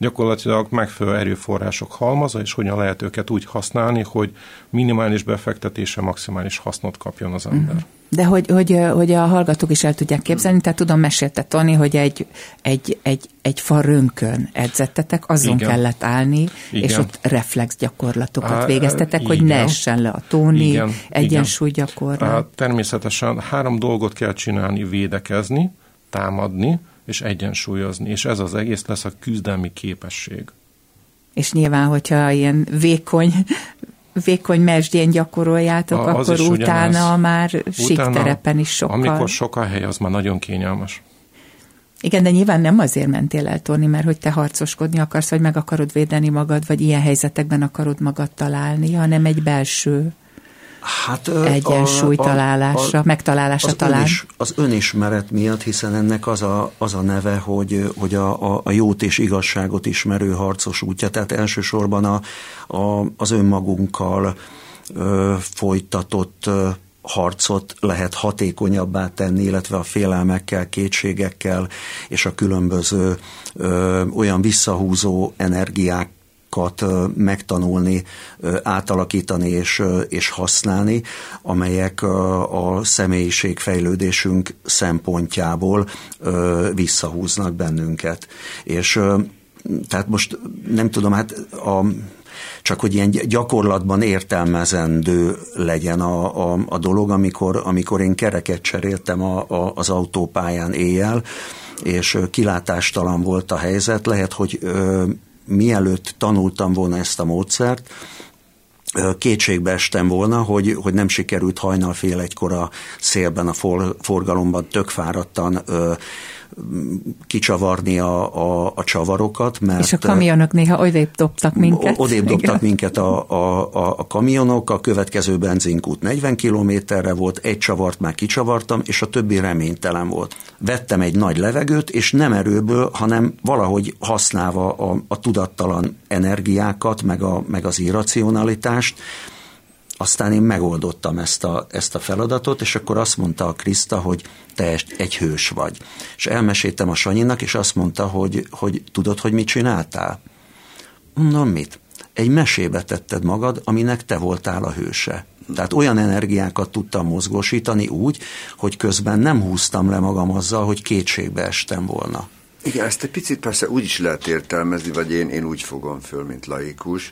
Speaker 9: gyakorlatilag megfelelő erőforrások halmaza, és hogyan lehet őket úgy használni, hogy minimális befektetése maximális hasznot kapjon az ember. Uh-huh.
Speaker 2: De hogy, hogy, hogy a hallgatók is el tudják képzelni, tehát tudom, mesélte Toni, hogy egy, egy, egy, egy fa rönkön edzettetek, azon Igen. kellett állni, Igen. és ott reflex gyakorlatokat végeztetek, Igen. hogy ne essen le a tóni, Igen. egyensúly gyakorlat.
Speaker 9: Természetesen három dolgot kell csinálni, védekezni, támadni, és egyensúlyozni, és ez az egész lesz a küzdelmi képesség.
Speaker 2: És nyilván, hogyha ilyen vékony vékony mesdjén gyakoroljátok, a, akkor utána ugyanaz. már síkterepen is sokkal.
Speaker 9: Amikor sok a hely, az már nagyon kényelmes.
Speaker 2: Igen, de nyilván nem azért mentél el, Tóni, mert hogy te harcoskodni akarsz, vagy meg akarod védeni magad, vagy ilyen helyzetekben akarod magad találni, hanem egy belső hát, egyensúly a, találása, a, megtalálása
Speaker 10: az
Speaker 2: talán.
Speaker 10: Önis, az önismeret miatt, hiszen ennek az a, az a neve, hogy, hogy a, a, a jót és igazságot ismerő harcos útja, tehát elsősorban a, a, az önmagunkkal ö, folytatott ö, harcot lehet hatékonyabbá tenni, illetve a félelmekkel, kétségekkel és a különböző ö, olyan visszahúzó energiák megtanulni, átalakítani és, és használni, amelyek a személyiségfejlődésünk szempontjából visszahúznak bennünket. És tehát most nem tudom, hát a, csak hogy ilyen gyakorlatban értelmezendő legyen a, a, a dolog, amikor, amikor én kereket cseréltem a, a, az autópályán éjjel, és kilátástalan volt a helyzet, lehet, hogy mielőtt tanultam volna ezt a módszert, kétségbe estem volna, hogy, hogy nem sikerült hajnal fél egykor a szélben, a for, forgalomban tök fáradtan kicsavarni a, a, a csavarokat. Mert
Speaker 2: és a kamionok néha odébb dobtak minket.
Speaker 10: Odébb dobtak minket a, a, a, a kamionok, a következő benzinkút 40 kilométerre volt, egy csavart már kicsavartam, és a többi reménytelen volt. Vettem egy nagy levegőt, és nem erőből, hanem valahogy használva a, a tudattalan energiákat, meg, a, meg az irracionalitást, aztán én megoldottam ezt a, ezt a feladatot, és akkor azt mondta a Kriszta, hogy te egy hős vagy. És elmeséltem a Sanyinak, és azt mondta, hogy, hogy tudod, hogy mit csináltál? Mondom, mit? Egy mesébe tetted magad, aminek te voltál a hőse. Tehát olyan energiákat tudtam mozgósítani úgy, hogy közben nem húztam le magam azzal, hogy kétségbe estem volna.
Speaker 3: Igen, ezt egy picit persze úgy is lehet értelmezni, vagy én, én úgy fogom föl, mint laikus,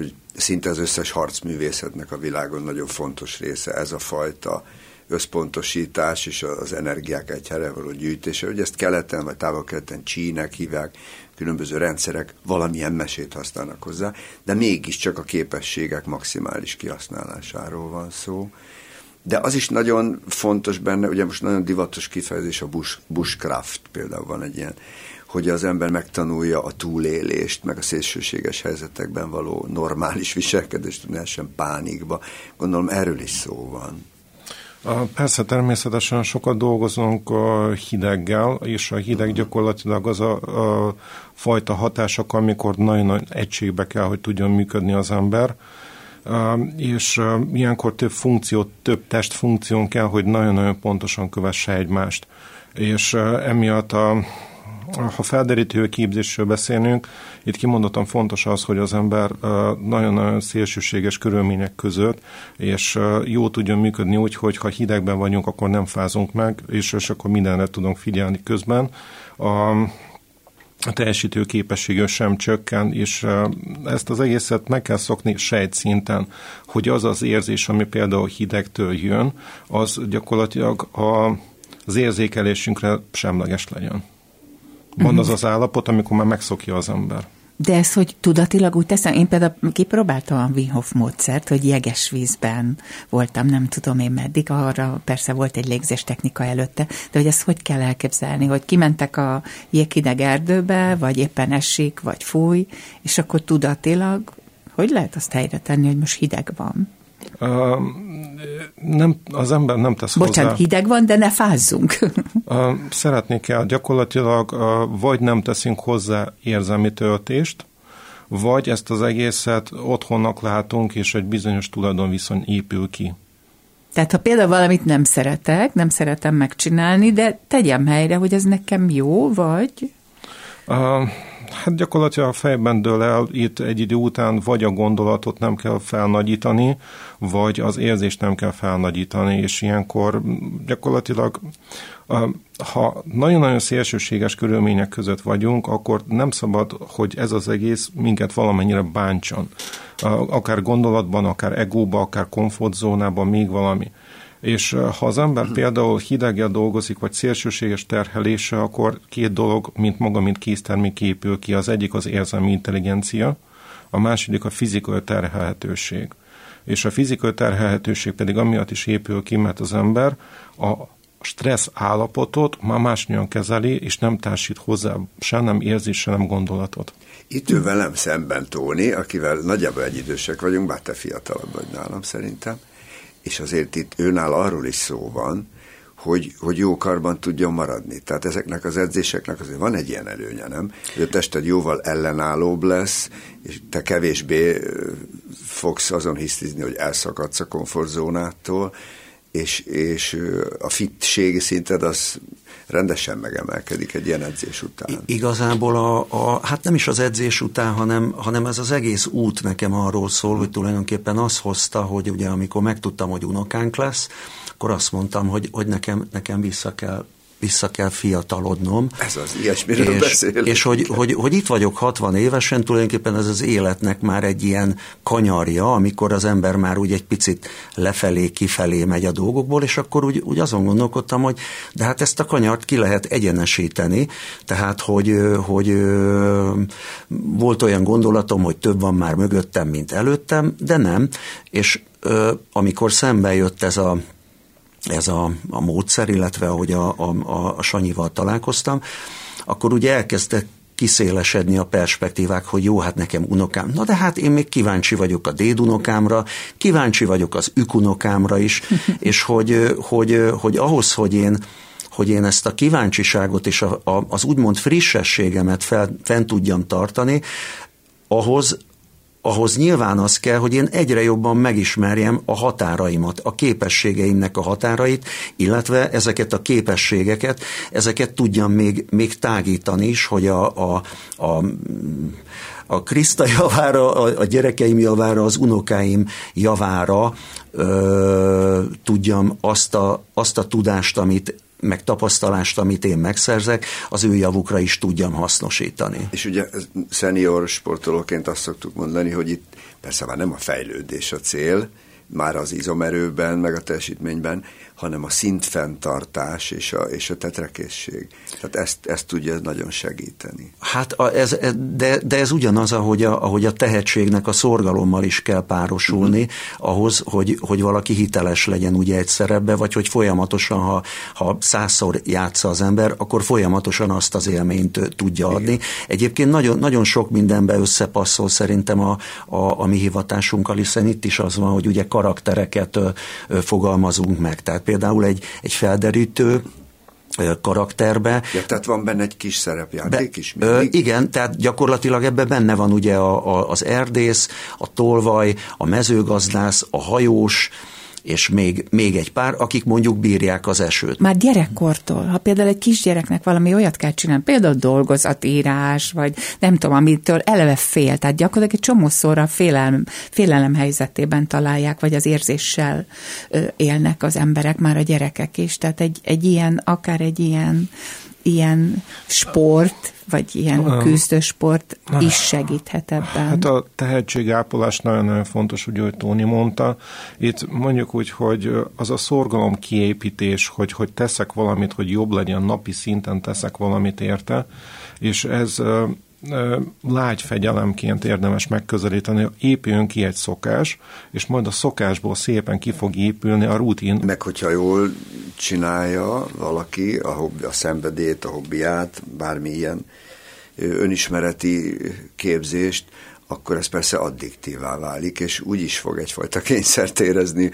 Speaker 3: hogy szinte az összes harcművészetnek a világon nagyon fontos része ez a fajta összpontosítás és az energiák egy helyre való gyűjtése, hogy ezt keleten vagy távol-keleten csínek hívják, különböző rendszerek valamilyen mesét használnak hozzá, de mégiscsak a képességek maximális kihasználásáról van szó. De az is nagyon fontos benne, ugye most nagyon divatos kifejezés a bush, bushcraft, például van egy ilyen hogy az ember megtanulja a túlélést, meg a szélsőséges helyzetekben való normális viselkedést, ne essen pánikba. Gondolom erről is szó van.
Speaker 9: Persze természetesen sokat dolgozunk hideggel, és a hideg gyakorlatilag az a, a fajta hatások, amikor nagyon-nagyon egységbe kell, hogy tudjon működni az ember, és ilyenkor több funkció, több testfunkción kell, hogy nagyon-nagyon pontosan kövesse egymást. És emiatt a, ha felderítő képzésről beszélünk, itt kimondottan fontos az, hogy az ember nagyon-nagyon szélsőséges körülmények között, és jó tudjon működni úgy, hogy ha hidegben vagyunk, akkor nem fázunk meg, és, és akkor mindenre tudunk figyelni közben. A, a teljesítő képessége sem csökken, és ezt az egészet meg kell szokni szinten, hogy az az érzés, ami például hidegtől jön, az gyakorlatilag a, az érzékelésünkre semleges legyen van az az állapot, amikor már megszokja az ember.
Speaker 2: De ez, hogy tudatilag úgy teszem, én például kipróbáltam a Wim módszert, hogy jeges vízben voltam, nem tudom én meddig, arra persze volt egy légzés technika előtte, de hogy ezt hogy kell elképzelni, hogy kimentek a jéghideg erdőbe, vagy éppen esik, vagy fúj, és akkor tudatilag, hogy lehet azt helyre tenni, hogy most hideg van?
Speaker 9: Nem, az ember nem tesz
Speaker 2: Bocsánat,
Speaker 9: hozzá.
Speaker 2: hideg van, de ne fázzunk.
Speaker 9: szeretni kell. Gyakorlatilag vagy nem teszünk hozzá érzelmi töltést, vagy ezt az egészet otthonnak látunk, és egy bizonyos tulajdonviszony épül ki.
Speaker 2: Tehát ha például valamit nem szeretek, nem szeretem megcsinálni, de tegyem helyre, hogy ez nekem jó, vagy...
Speaker 9: Uh, Hát gyakorlatilag a fejben dől el, itt egy idő után vagy a gondolatot nem kell felnagyítani, vagy az érzést nem kell felnagyítani, és ilyenkor gyakorlatilag ha nagyon-nagyon szélsőséges körülmények között vagyunk, akkor nem szabad, hogy ez az egész minket valamennyire bántson. Akár gondolatban, akár egóban, akár komfortzónában, még valami. És ha az ember például hideggel dolgozik, vagy szélsőséges terhelése, akkor két dolog, mint maga, mint késztermék épül ki. Az egyik az érzelmi intelligencia, a második a fizikai terhelhetőség. És a fizikai terhelhetőség pedig amiatt is épül ki, mert az ember a stressz állapotot már másnyian kezeli, és nem társít hozzá se nem érzi, se nem gondolatot.
Speaker 3: Itt ő velem szemben Tóni, akivel nagyjából egy idősek vagyunk, bár te fiatalabb vagy nálam szerintem és azért itt őnál arról is szó van, hogy, hogy jó karban tudjon maradni. Tehát ezeknek az edzéseknek azért van egy ilyen előnye, nem? Hogy a tested jóval ellenállóbb lesz, és te kevésbé fogsz azon hisztizni, hogy elszakadsz a komfortzónától, és, és a fitségi szinted az rendesen megemelkedik egy ilyen edzés után.
Speaker 10: Igazából a, a, hát nem is az edzés után, hanem, hanem ez az egész út nekem arról szól, hogy tulajdonképpen az hozta, hogy ugye amikor megtudtam, hogy unokánk lesz, akkor azt mondtam, hogy, hogy nekem, nekem vissza kell vissza kell fiatalodnom.
Speaker 3: Ez az, ilyesmiről és, beszélünk.
Speaker 10: És hogy, hogy, hogy itt vagyok 60 évesen, tulajdonképpen ez az életnek már egy ilyen kanyarja, amikor az ember már úgy egy picit lefelé, kifelé megy a dolgokból, és akkor úgy, úgy azon gondolkodtam, hogy de hát ezt a kanyart ki lehet egyenesíteni, tehát hogy, hogy volt olyan gondolatom, hogy több van már mögöttem, mint előttem, de nem, és amikor szembe jött ez a ez a, a módszer, illetve ahogy a, a, a Sanyival találkoztam, akkor ugye elkezdtek kiszélesedni a perspektívák, hogy jó, hát nekem unokám. Na de hát én még kíváncsi vagyok a dédunokámra, kíváncsi vagyok az ükunokámra is, és hogy, hogy, hogy ahhoz, hogy én hogy én ezt a kíváncsiságot és a, a, az úgymond frissességemet fel, fent tudjam tartani, ahhoz ahhoz nyilván az kell, hogy én egyre jobban megismerjem a határaimat, a képességeimnek a határait, illetve ezeket a képességeket, ezeket tudjam még, még tágítani is, hogy a, a, a a Kriszta javára, a, a gyerekeim javára, az unokáim javára ö, tudjam azt a, azt a tudást, amit meg tapasztalást, amit én megszerzek, az ő javukra is tudjam hasznosítani.
Speaker 3: És ugye szenior sportolóként azt szoktuk mondani, hogy itt persze már nem a fejlődés a cél, már az izomerőben, meg a teljesítményben, hanem a szintfenntartás és a, és a tetrekészség. Tehát ezt, ezt tudja nagyon segíteni.
Speaker 10: Hát a, ez, de, de ez ugyanaz, ahogy a, ahogy a tehetségnek a szorgalommal is kell párosulni, uh-huh. ahhoz, hogy, hogy valaki hiteles legyen ugye egy szerepbe, vagy hogy folyamatosan, ha, ha százszor játsza az ember, akkor folyamatosan azt az élményt tudja adni. Igen. Egyébként nagyon, nagyon sok mindenbe összepasszol szerintem a, a, a mi hivatásunkkal, hiszen itt is az van, hogy ugye karaktereket ö, ö, fogalmazunk meg. Tehát például egy, egy felderítő karakterbe.
Speaker 3: Ja, tehát van benne egy kis szerepjáték is mindig?
Speaker 10: Ö, igen, tehát gyakorlatilag ebben benne van ugye a, a, az erdész, a tolvaj, a mezőgazdász, a hajós, és még, még egy pár, akik mondjuk bírják az esőt.
Speaker 2: Már gyerekkortól, ha például egy kisgyereknek valami olyat kell csinálni, például dolgozatírás, vagy nem tudom, amitől eleve fél, tehát gyakorlatilag egy csomószor a félelem, félelem helyzetében találják, vagy az érzéssel élnek az emberek, már a gyerekek is, tehát egy, egy ilyen, akár egy ilyen ilyen sport, vagy ilyen küzdősport is segíthet ebben.
Speaker 9: Hát a tehetségápolás nagyon-nagyon fontos, ugye, hogy Tóni mondta. Itt mondjuk úgy, hogy az a szorgalom kiépítés, hogy, hogy teszek valamit, hogy jobb legyen, napi szinten teszek valamit érte, és ez lágy fegyelemként érdemes megközelíteni, épüljön ki egy szokás, és majd a szokásból szépen ki fog épülni a rutin.
Speaker 3: Meg hogyha jól csinálja valaki a, hobbi, a szenvedét, a hobbiát, bármilyen önismereti képzést, akkor ez persze addiktívá válik, és úgy is fog egyfajta kényszert érezni.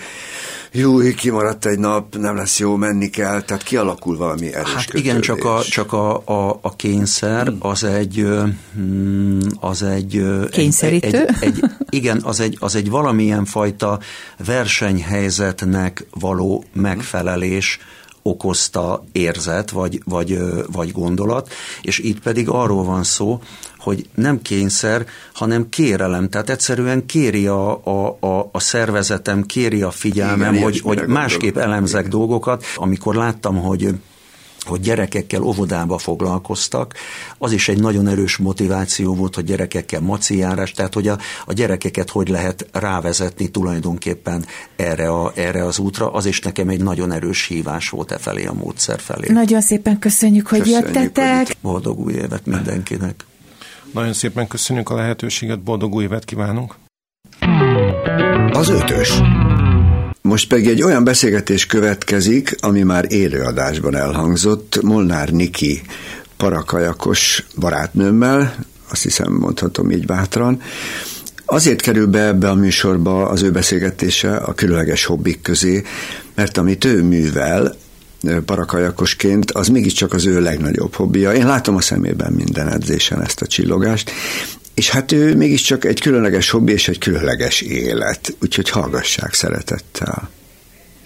Speaker 3: Jó, kimaradt egy nap, nem lesz jó, menni kell, tehát kialakul valami erős Hát
Speaker 10: kötődés. igen, csak a, csak a, a, a kényszer hmm. az egy hmm, az egy
Speaker 2: kényszerítő?
Speaker 10: Egy, egy, egy, igen, az egy, az egy valamilyen fajta versenyhelyzetnek való megfelelés, okozta érzet vagy, vagy, vagy gondolat, és itt pedig arról van szó, hogy nem kényszer, hanem kérelem. Tehát egyszerűen kéri a, a, a, a szervezetem, kéri a figyelmem, Igen, hogy, hogy másképp elemzek Igen. dolgokat. Amikor láttam, hogy hogy gyerekekkel óvodába foglalkoztak, az is egy nagyon erős motiváció volt, hogy gyerekekkel maciárás, tehát hogy a, a gyerekeket hogy lehet rávezetni tulajdonképpen erre, a, erre az útra, az is nekem egy nagyon erős hívás volt e felé a módszer felé.
Speaker 2: Nagyon szépen köszönjük, hogy köszönjük, jöttetek. Hogy
Speaker 10: Boldog új évet mindenkinek.
Speaker 9: Nagyon szépen köszönjük a lehetőséget, boldog új évet kívánunk.
Speaker 1: Az ötös. Most pedig egy olyan beszélgetés következik, ami már élőadásban elhangzott, Molnár Niki parakajakos barátnőmmel, azt hiszem mondhatom így bátran, Azért kerül be ebbe a műsorba az ő beszélgetése a különleges hobbik közé, mert amit ő művel, parakajakosként, az mégiscsak az ő legnagyobb hobbija. Én látom a szemében minden edzésen ezt a csillogást, és hát ő mégiscsak egy különleges hobbi és egy különleges élet, úgyhogy hallgassák szeretettel.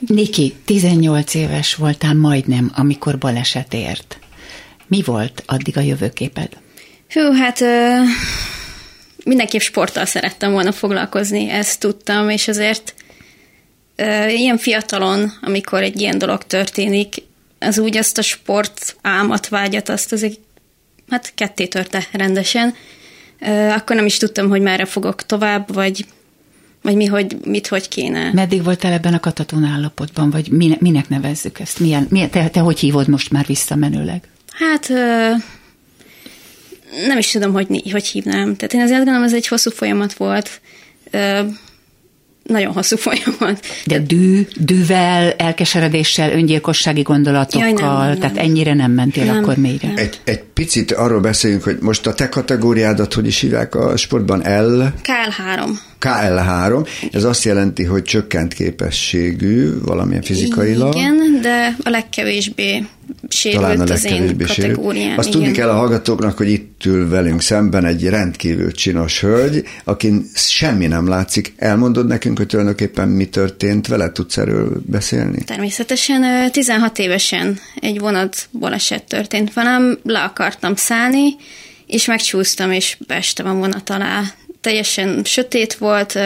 Speaker 2: Niki, 18 éves voltál majdnem, amikor baleset ért. Mi volt addig a jövőképed?
Speaker 11: Hű, hát ö, mindenképp sporttal szerettem volna foglalkozni, ezt tudtam, és azért ilyen fiatalon, amikor egy ilyen dolog történik, az úgy azt a sport álmat, vágyat, azt azért hát ketté törte rendesen, akkor nem is tudtam, hogy merre fogok tovább, vagy, vagy mi, hogy, mit, hogy kéne.
Speaker 2: Meddig voltál ebben a katatón állapotban, vagy minek, minek nevezzük ezt? Milyen, milyen, te, te hogy hívod most már visszamenőleg?
Speaker 11: Hát nem is tudom, hogy, hogy hívnám. Tehát én azért gondolom, ez egy hosszú folyamat volt. Nagyon hosszú folyamat.
Speaker 2: De dű, dűvel, elkeseredéssel, öngyilkossági gondolatokkal, Jaj, nem, nem. tehát ennyire nem mentél nem, akkor mélyre. Nem.
Speaker 3: Egy, egy picit arról beszéljünk, hogy most a te kategóriádat hogy is hívják a sportban? L?
Speaker 11: KL3.
Speaker 3: KL3, ez azt jelenti, hogy csökkent képességű valamilyen fizikailag.
Speaker 11: Igen, de a legkevésbé sérült Talán a az én kategóriám.
Speaker 3: Azt igen. tudni kell a hallgatóknak, hogy itt ül velünk szemben egy rendkívül csinos hölgy, akin semmi nem látszik. Elmondod nekünk, hogy tulajdonképpen mi történt vele? Tudsz erről beszélni?
Speaker 11: Természetesen 16 évesen egy vonat baleset történt velem, le akartam szállni, és megcsúsztam, és beestem a vonat alá teljesen sötét volt,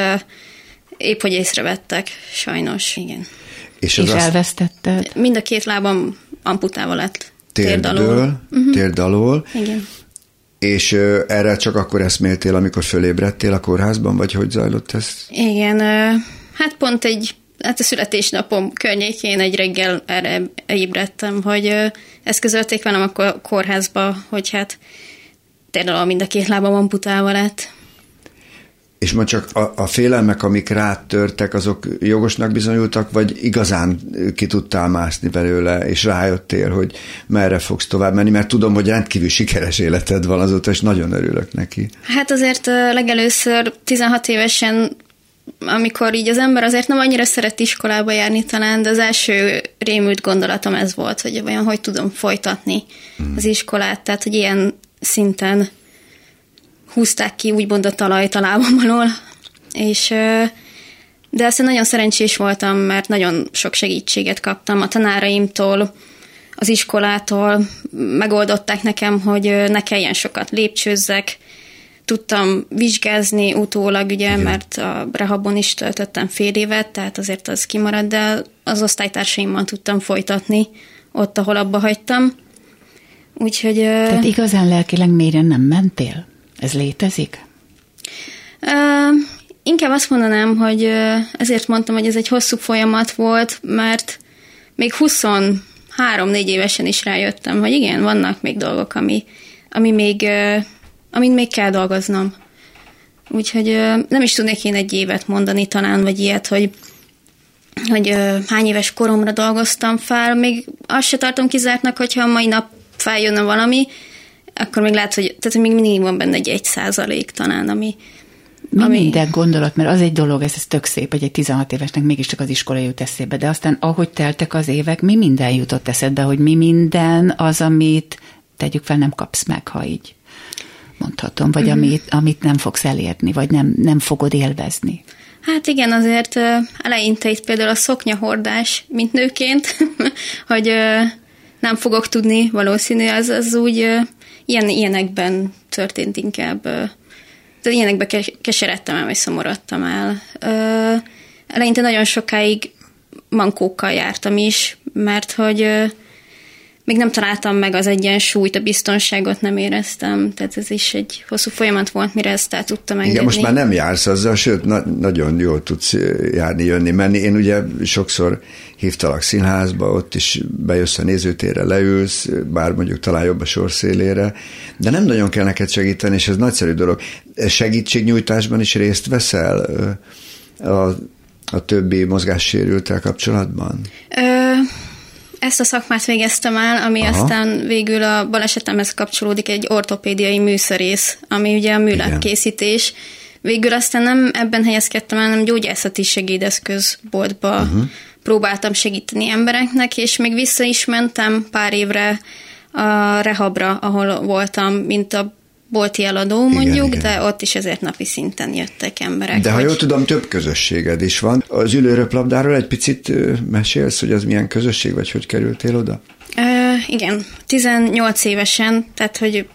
Speaker 11: épp hogy észrevettek, sajnos, igen.
Speaker 2: És, és elvesztetted?
Speaker 11: Mind a két lábam amputával lett.
Speaker 3: Térdől, uh-huh. térdalól.
Speaker 11: Igen.
Speaker 3: És erre csak akkor eszméltél, amikor fölébredtél a kórházban, vagy hogy zajlott ez?
Speaker 11: Igen, hát pont egy, hát a születésnapom környékén egy reggel erre ébredtem, hogy uh, eszközölték velem a kórházba, hogy hát térdalól mind a két lábam amputálva lett
Speaker 3: és ma csak a, a félelmek, amik rátörtek, azok jogosnak bizonyultak, vagy igazán ki tudtál mászni belőle, és rájöttél, hogy merre fogsz tovább menni, mert tudom, hogy rendkívül sikeres életed van azóta, és nagyon örülök neki.
Speaker 11: Hát azért legelőször 16 évesen amikor így az ember azért nem annyira szeret iskolába járni talán, de az első rémült gondolatom ez volt, hogy olyan, hogy tudom folytatni hmm. az iskolát, tehát hogy ilyen szinten húzták ki úgymond a talajt a lábam alól, és de aztán nagyon szerencsés voltam, mert nagyon sok segítséget kaptam a tanáraimtól, az iskolától, megoldották nekem, hogy ne kelljen sokat lépcsőzzek, tudtam vizsgázni utólag, ugye, Igen. mert a rehabon is töltöttem fél évet, tehát azért az kimaradt, de az osztálytársaimmal tudtam folytatni ott, ahol abba hagytam. Úgyhogy...
Speaker 2: Tehát igazán lelkileg mélyren nem mentél? Ez létezik?
Speaker 11: Uh, inkább azt mondanám, hogy ezért mondtam, hogy ez egy hosszú folyamat volt, mert még 23-4 évesen is rájöttem, hogy igen, vannak még dolgok, ami, ami még, amin még kell dolgoznom. Úgyhogy nem is tudnék én egy évet mondani talán, vagy ilyet, hogy hogy hány éves koromra dolgoztam fel, még azt se tartom kizártnak, hogyha a mai nap feljönne valami, akkor még lehet, hogy, tehát még mindig van benne egy egy százalék talán, ami,
Speaker 2: mi ami... minden gondolat, mert az egy dolog, ez, ez tök szép, hogy egy 16 évesnek mégiscsak az iskola jut eszébe, de aztán ahogy teltek az évek, mi minden jutott eszedbe, hogy mi minden az, amit tegyük fel, nem kapsz meg, ha így mondhatom, vagy mm-hmm. amit, amit nem fogsz elérni, vagy nem, nem fogod élvezni.
Speaker 11: Hát igen, azért eleinte itt például a szoknyahordás, mint nőként, hogy nem fogok tudni valószínű, az, az úgy ilyen, ilyenekben történt inkább, de ilyenekben keseredtem el, vagy szomorodtam el. Eleinte nagyon sokáig mankókkal jártam is, mert hogy még nem találtam meg az egyensúlyt, a biztonságot nem éreztem, tehát ez is egy hosszú folyamat volt, mire ezt el tudtam engedni.
Speaker 3: Igen, most már nem jársz azzal, sőt, na- nagyon jól tudsz járni, jönni, menni. Én ugye sokszor hívtalak színházba, ott is bejössz a nézőtérre, leülsz, bár mondjuk talán jobb a sorszálére, de nem nagyon kell neked segíteni, és ez nagyszerű dolog. Segítségnyújtásban is részt veszel a, a többi mozgássérültel kapcsolatban?
Speaker 11: Ö- ezt a szakmát végeztem el, ami Aha. aztán végül a balesetemhez kapcsolódik egy ortopédiai műszerész, ami ugye a műlábkészítés. Végül aztán nem ebben helyezkedtem el, hanem gyógyászati segédeszközboltba uh-huh. próbáltam segíteni embereknek, és még vissza is mentem pár évre a rehabra, ahol voltam, mint a bolti eladó mondjuk, igen, igen. de ott is ezért napi szinten jöttek emberek.
Speaker 3: De ha hogy... jól tudom, több közösséged is van. Az ülőröplabdáról egy picit mesélsz, hogy az milyen közösség, vagy hogy kerültél oda?
Speaker 11: Ö, igen, 18 évesen, tehát hogy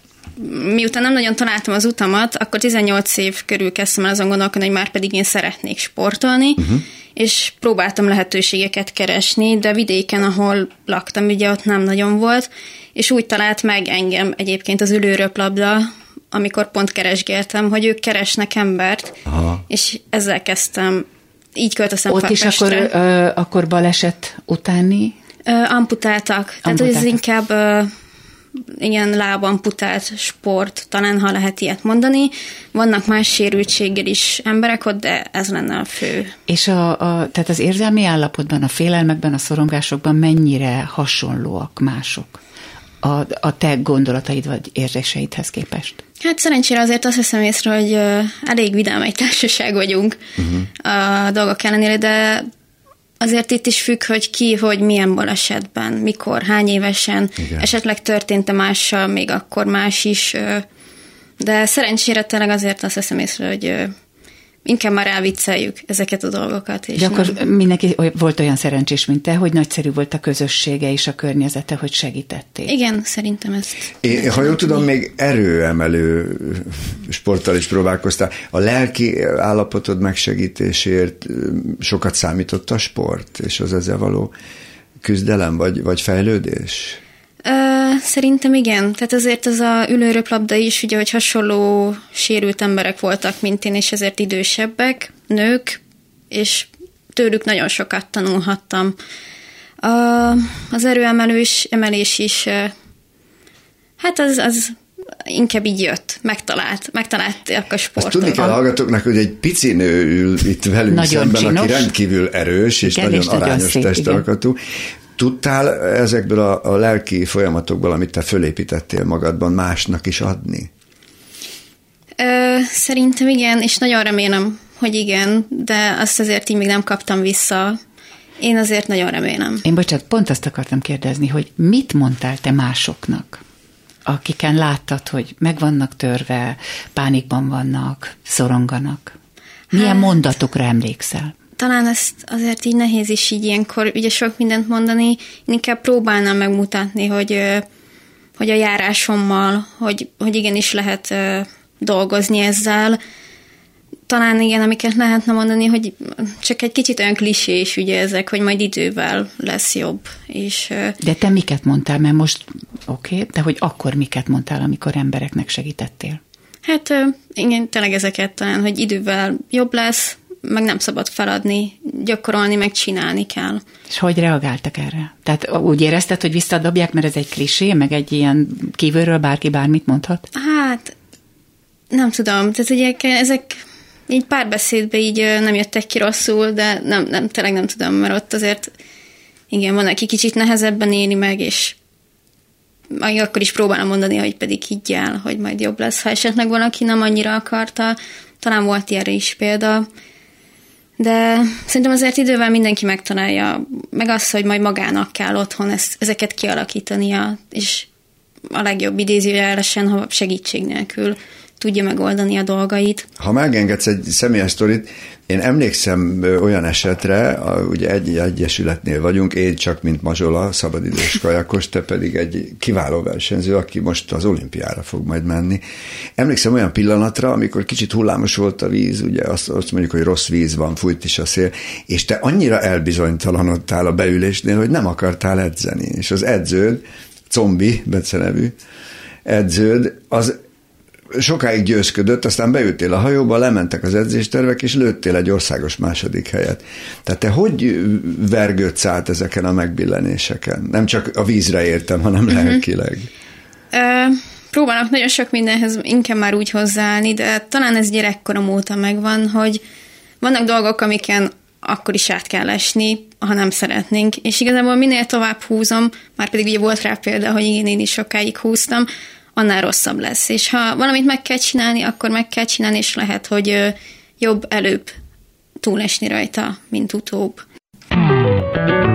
Speaker 11: miután nem nagyon találtam az utamat, akkor 18 év körül kezdtem el azon gondolkodni, hogy már pedig én szeretnék sportolni, uh-huh. és próbáltam lehetőségeket keresni, de vidéken, ahol laktam, ugye ott nem nagyon volt, és úgy talált meg engem egyébként az ülőröplabda, amikor pont keresgéltem, hogy ők keresnek embert, Aha. és ezzel kezdtem, így költöztem
Speaker 2: Ott is akkor, ö, akkor baleset utáni?
Speaker 11: Ö, amputáltak. amputáltak. Tehát ez inkább ö, ilyen lában putált sport, talán ha lehet ilyet mondani. Vannak más sérültséggel is emberek ott, de ez lenne a fő.
Speaker 2: És a, a, tehát az érzelmi állapotban, a félelmekben, a szorongásokban mennyire hasonlóak mások? A, a te gondolataid vagy érzéseidhez képest?
Speaker 11: Hát szerencsére azért azt hiszem észre, hogy elég vidám egy társaság vagyunk uh-huh. a dolgok ellenére, de Azért itt is függ, hogy ki, hogy milyen balesetben, mikor, hány évesen, Igen. esetleg történt-e mással, még akkor más is, de szerencsére tényleg azért azt hiszem észre, hogy inkább már elvicceljük ezeket a dolgokat. És
Speaker 2: De akkor nem... mindenki volt olyan szerencsés, mint te, hogy nagyszerű volt a közössége és a környezete, hogy segítették.
Speaker 11: Igen, szerintem ez.
Speaker 3: Én, ha jól tudom, még erőemelő sporttal is próbálkoztál. A lelki állapotod megsegítésért sokat számított a sport, és az ezzel való küzdelem vagy, vagy fejlődés?
Speaker 11: Szerintem igen. Tehát azért az a ülőröplabda is, ugye, hogy hasonló sérült emberek voltak, mint én, és ezért idősebbek, nők, és tőlük nagyon sokat tanulhattam. A, az erőemelős emelés is, hát az, az inkább így jött, megtalált, megtalálták a sportot.
Speaker 3: Azt tudni kell hallgatóknak, hogy egy pici nő ül itt velünk nagyon szemben, csinos. aki rendkívül erős és Igen, nagyon és arányos testalkatú. Tudtál ezekből a, a lelki folyamatokból, amit te fölépítettél magadban, másnak is adni?
Speaker 11: Ö, szerintem igen, és nagyon remélem, hogy igen, de azt azért így még nem kaptam vissza. Én azért nagyon remélem.
Speaker 2: Én bocsánat, pont azt akartam kérdezni, hogy mit mondtál te másoknak, akiken láttad, hogy meg vannak törve, pánikban vannak, szoronganak? Milyen hát, mondatokra emlékszel?
Speaker 11: Talán ezt azért így nehéz is így ilyenkor ugye sok mindent mondani, inkább próbálnám megmutatni, hogy, hogy a járásommal, hogy, hogy igenis lehet dolgozni ezzel. Talán igen, amiket lehetne mondani, hogy csak egy kicsit olyan klisés ugye ezek, hogy majd idővel lesz jobb. És,
Speaker 2: de te miket mondtál, mert most oké, okay, de hogy akkor miket mondtál, amikor embereknek segítettél?
Speaker 11: Hát igen, tényleg ezeket talán, hogy idővel jobb lesz, meg nem szabad feladni, gyakorolni, meg csinálni kell.
Speaker 2: És hogy reagáltak erre? Tehát úgy érezted, hogy visszadobják, mert ez egy klisé, meg egy ilyen kívülről bárki bármit mondhat?
Speaker 11: Hát, nem tudom. Tehát ugye ezek így párbeszédbe így nem jöttek ki rosszul, de nem, nem, tényleg nem tudom, mert ott azért igen, van, aki kicsit nehezebben éli meg, és majd akkor is próbálom mondani, hogy pedig higgyel, hogy majd jobb lesz. Ha esetleg valaki nem annyira akarta, talán volt ilyenre is példa, de szerintem azért idővel mindenki megtalálja, meg azt, hogy majd magának kell otthon ezt, ezeket kialakítania, és a legjobb idézőjelesen, ha segítség nélkül tudja megoldani a dolgait.
Speaker 3: Ha megengedsz egy személyes sztorit, én emlékszem olyan esetre, a, ugye egy egyesületnél vagyunk, én csak mint Mazsola, szabadidős kajakos, te pedig egy kiváló versenyző, aki most az olimpiára fog majd menni. Emlékszem olyan pillanatra, amikor kicsit hullámos volt a víz, ugye azt, azt mondjuk, hogy rossz víz van, fújt is a szél, és te annyira elbizonytalanodtál a beülésnél, hogy nem akartál edzeni. És az edződ, Combi, Bence nevű edződ, az sokáig győzködött, aztán beültél a hajóba, lementek az edzéstervek, és lőttél egy országos második helyet. Tehát te hogy vergődsz át ezeken a megbillenéseken? Nem csak a vízre értem, hanem uh-huh. lelkileg.
Speaker 11: Uh, próbálok nagyon sok mindenhez inkább már úgy hozzáállni, de talán ez gyerekkorom óta megvan, hogy vannak dolgok, amiken akkor is át kell esni, ha nem szeretnénk. És igazából minél tovább húzom, már pedig ugye volt rá példa, hogy igen, én is sokáig húztam, annál rosszabb lesz. És ha valamit meg kell csinálni, akkor meg kell csinálni, és lehet, hogy jobb előbb túlesni rajta, mint utóbb.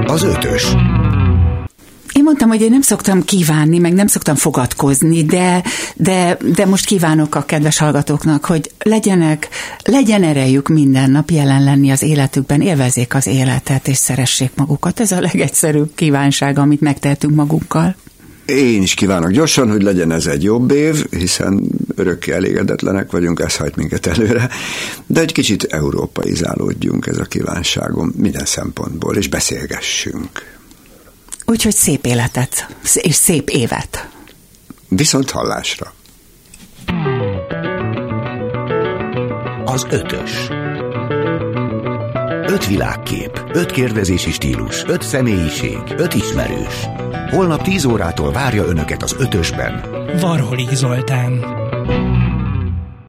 Speaker 1: Az ötös.
Speaker 2: Én mondtam, hogy én nem szoktam kívánni, meg nem szoktam fogadkozni, de, de, de most kívánok a kedves hallgatóknak, hogy legyenek, legyen erejük minden nap jelen lenni az életükben, élvezzék az életet, és szeressék magukat. Ez a legegyszerűbb kívánság, amit megtehetünk magunkkal.
Speaker 3: Én is kívánok gyorsan, hogy legyen ez egy jobb év, hiszen örökké elégedetlenek vagyunk, ez hajt minket előre, de egy kicsit európaizálódjunk ez a kívánságom minden szempontból, és beszélgessünk.
Speaker 2: Úgyhogy szép életet, és szép évet.
Speaker 3: Viszont hallásra.
Speaker 1: Az ötös. Öt világkép, öt kérdezési stílus, öt személyiség, öt ismerős. Holnap 10 órától várja Önöket az ötösben.
Speaker 6: Varholik Zoltán.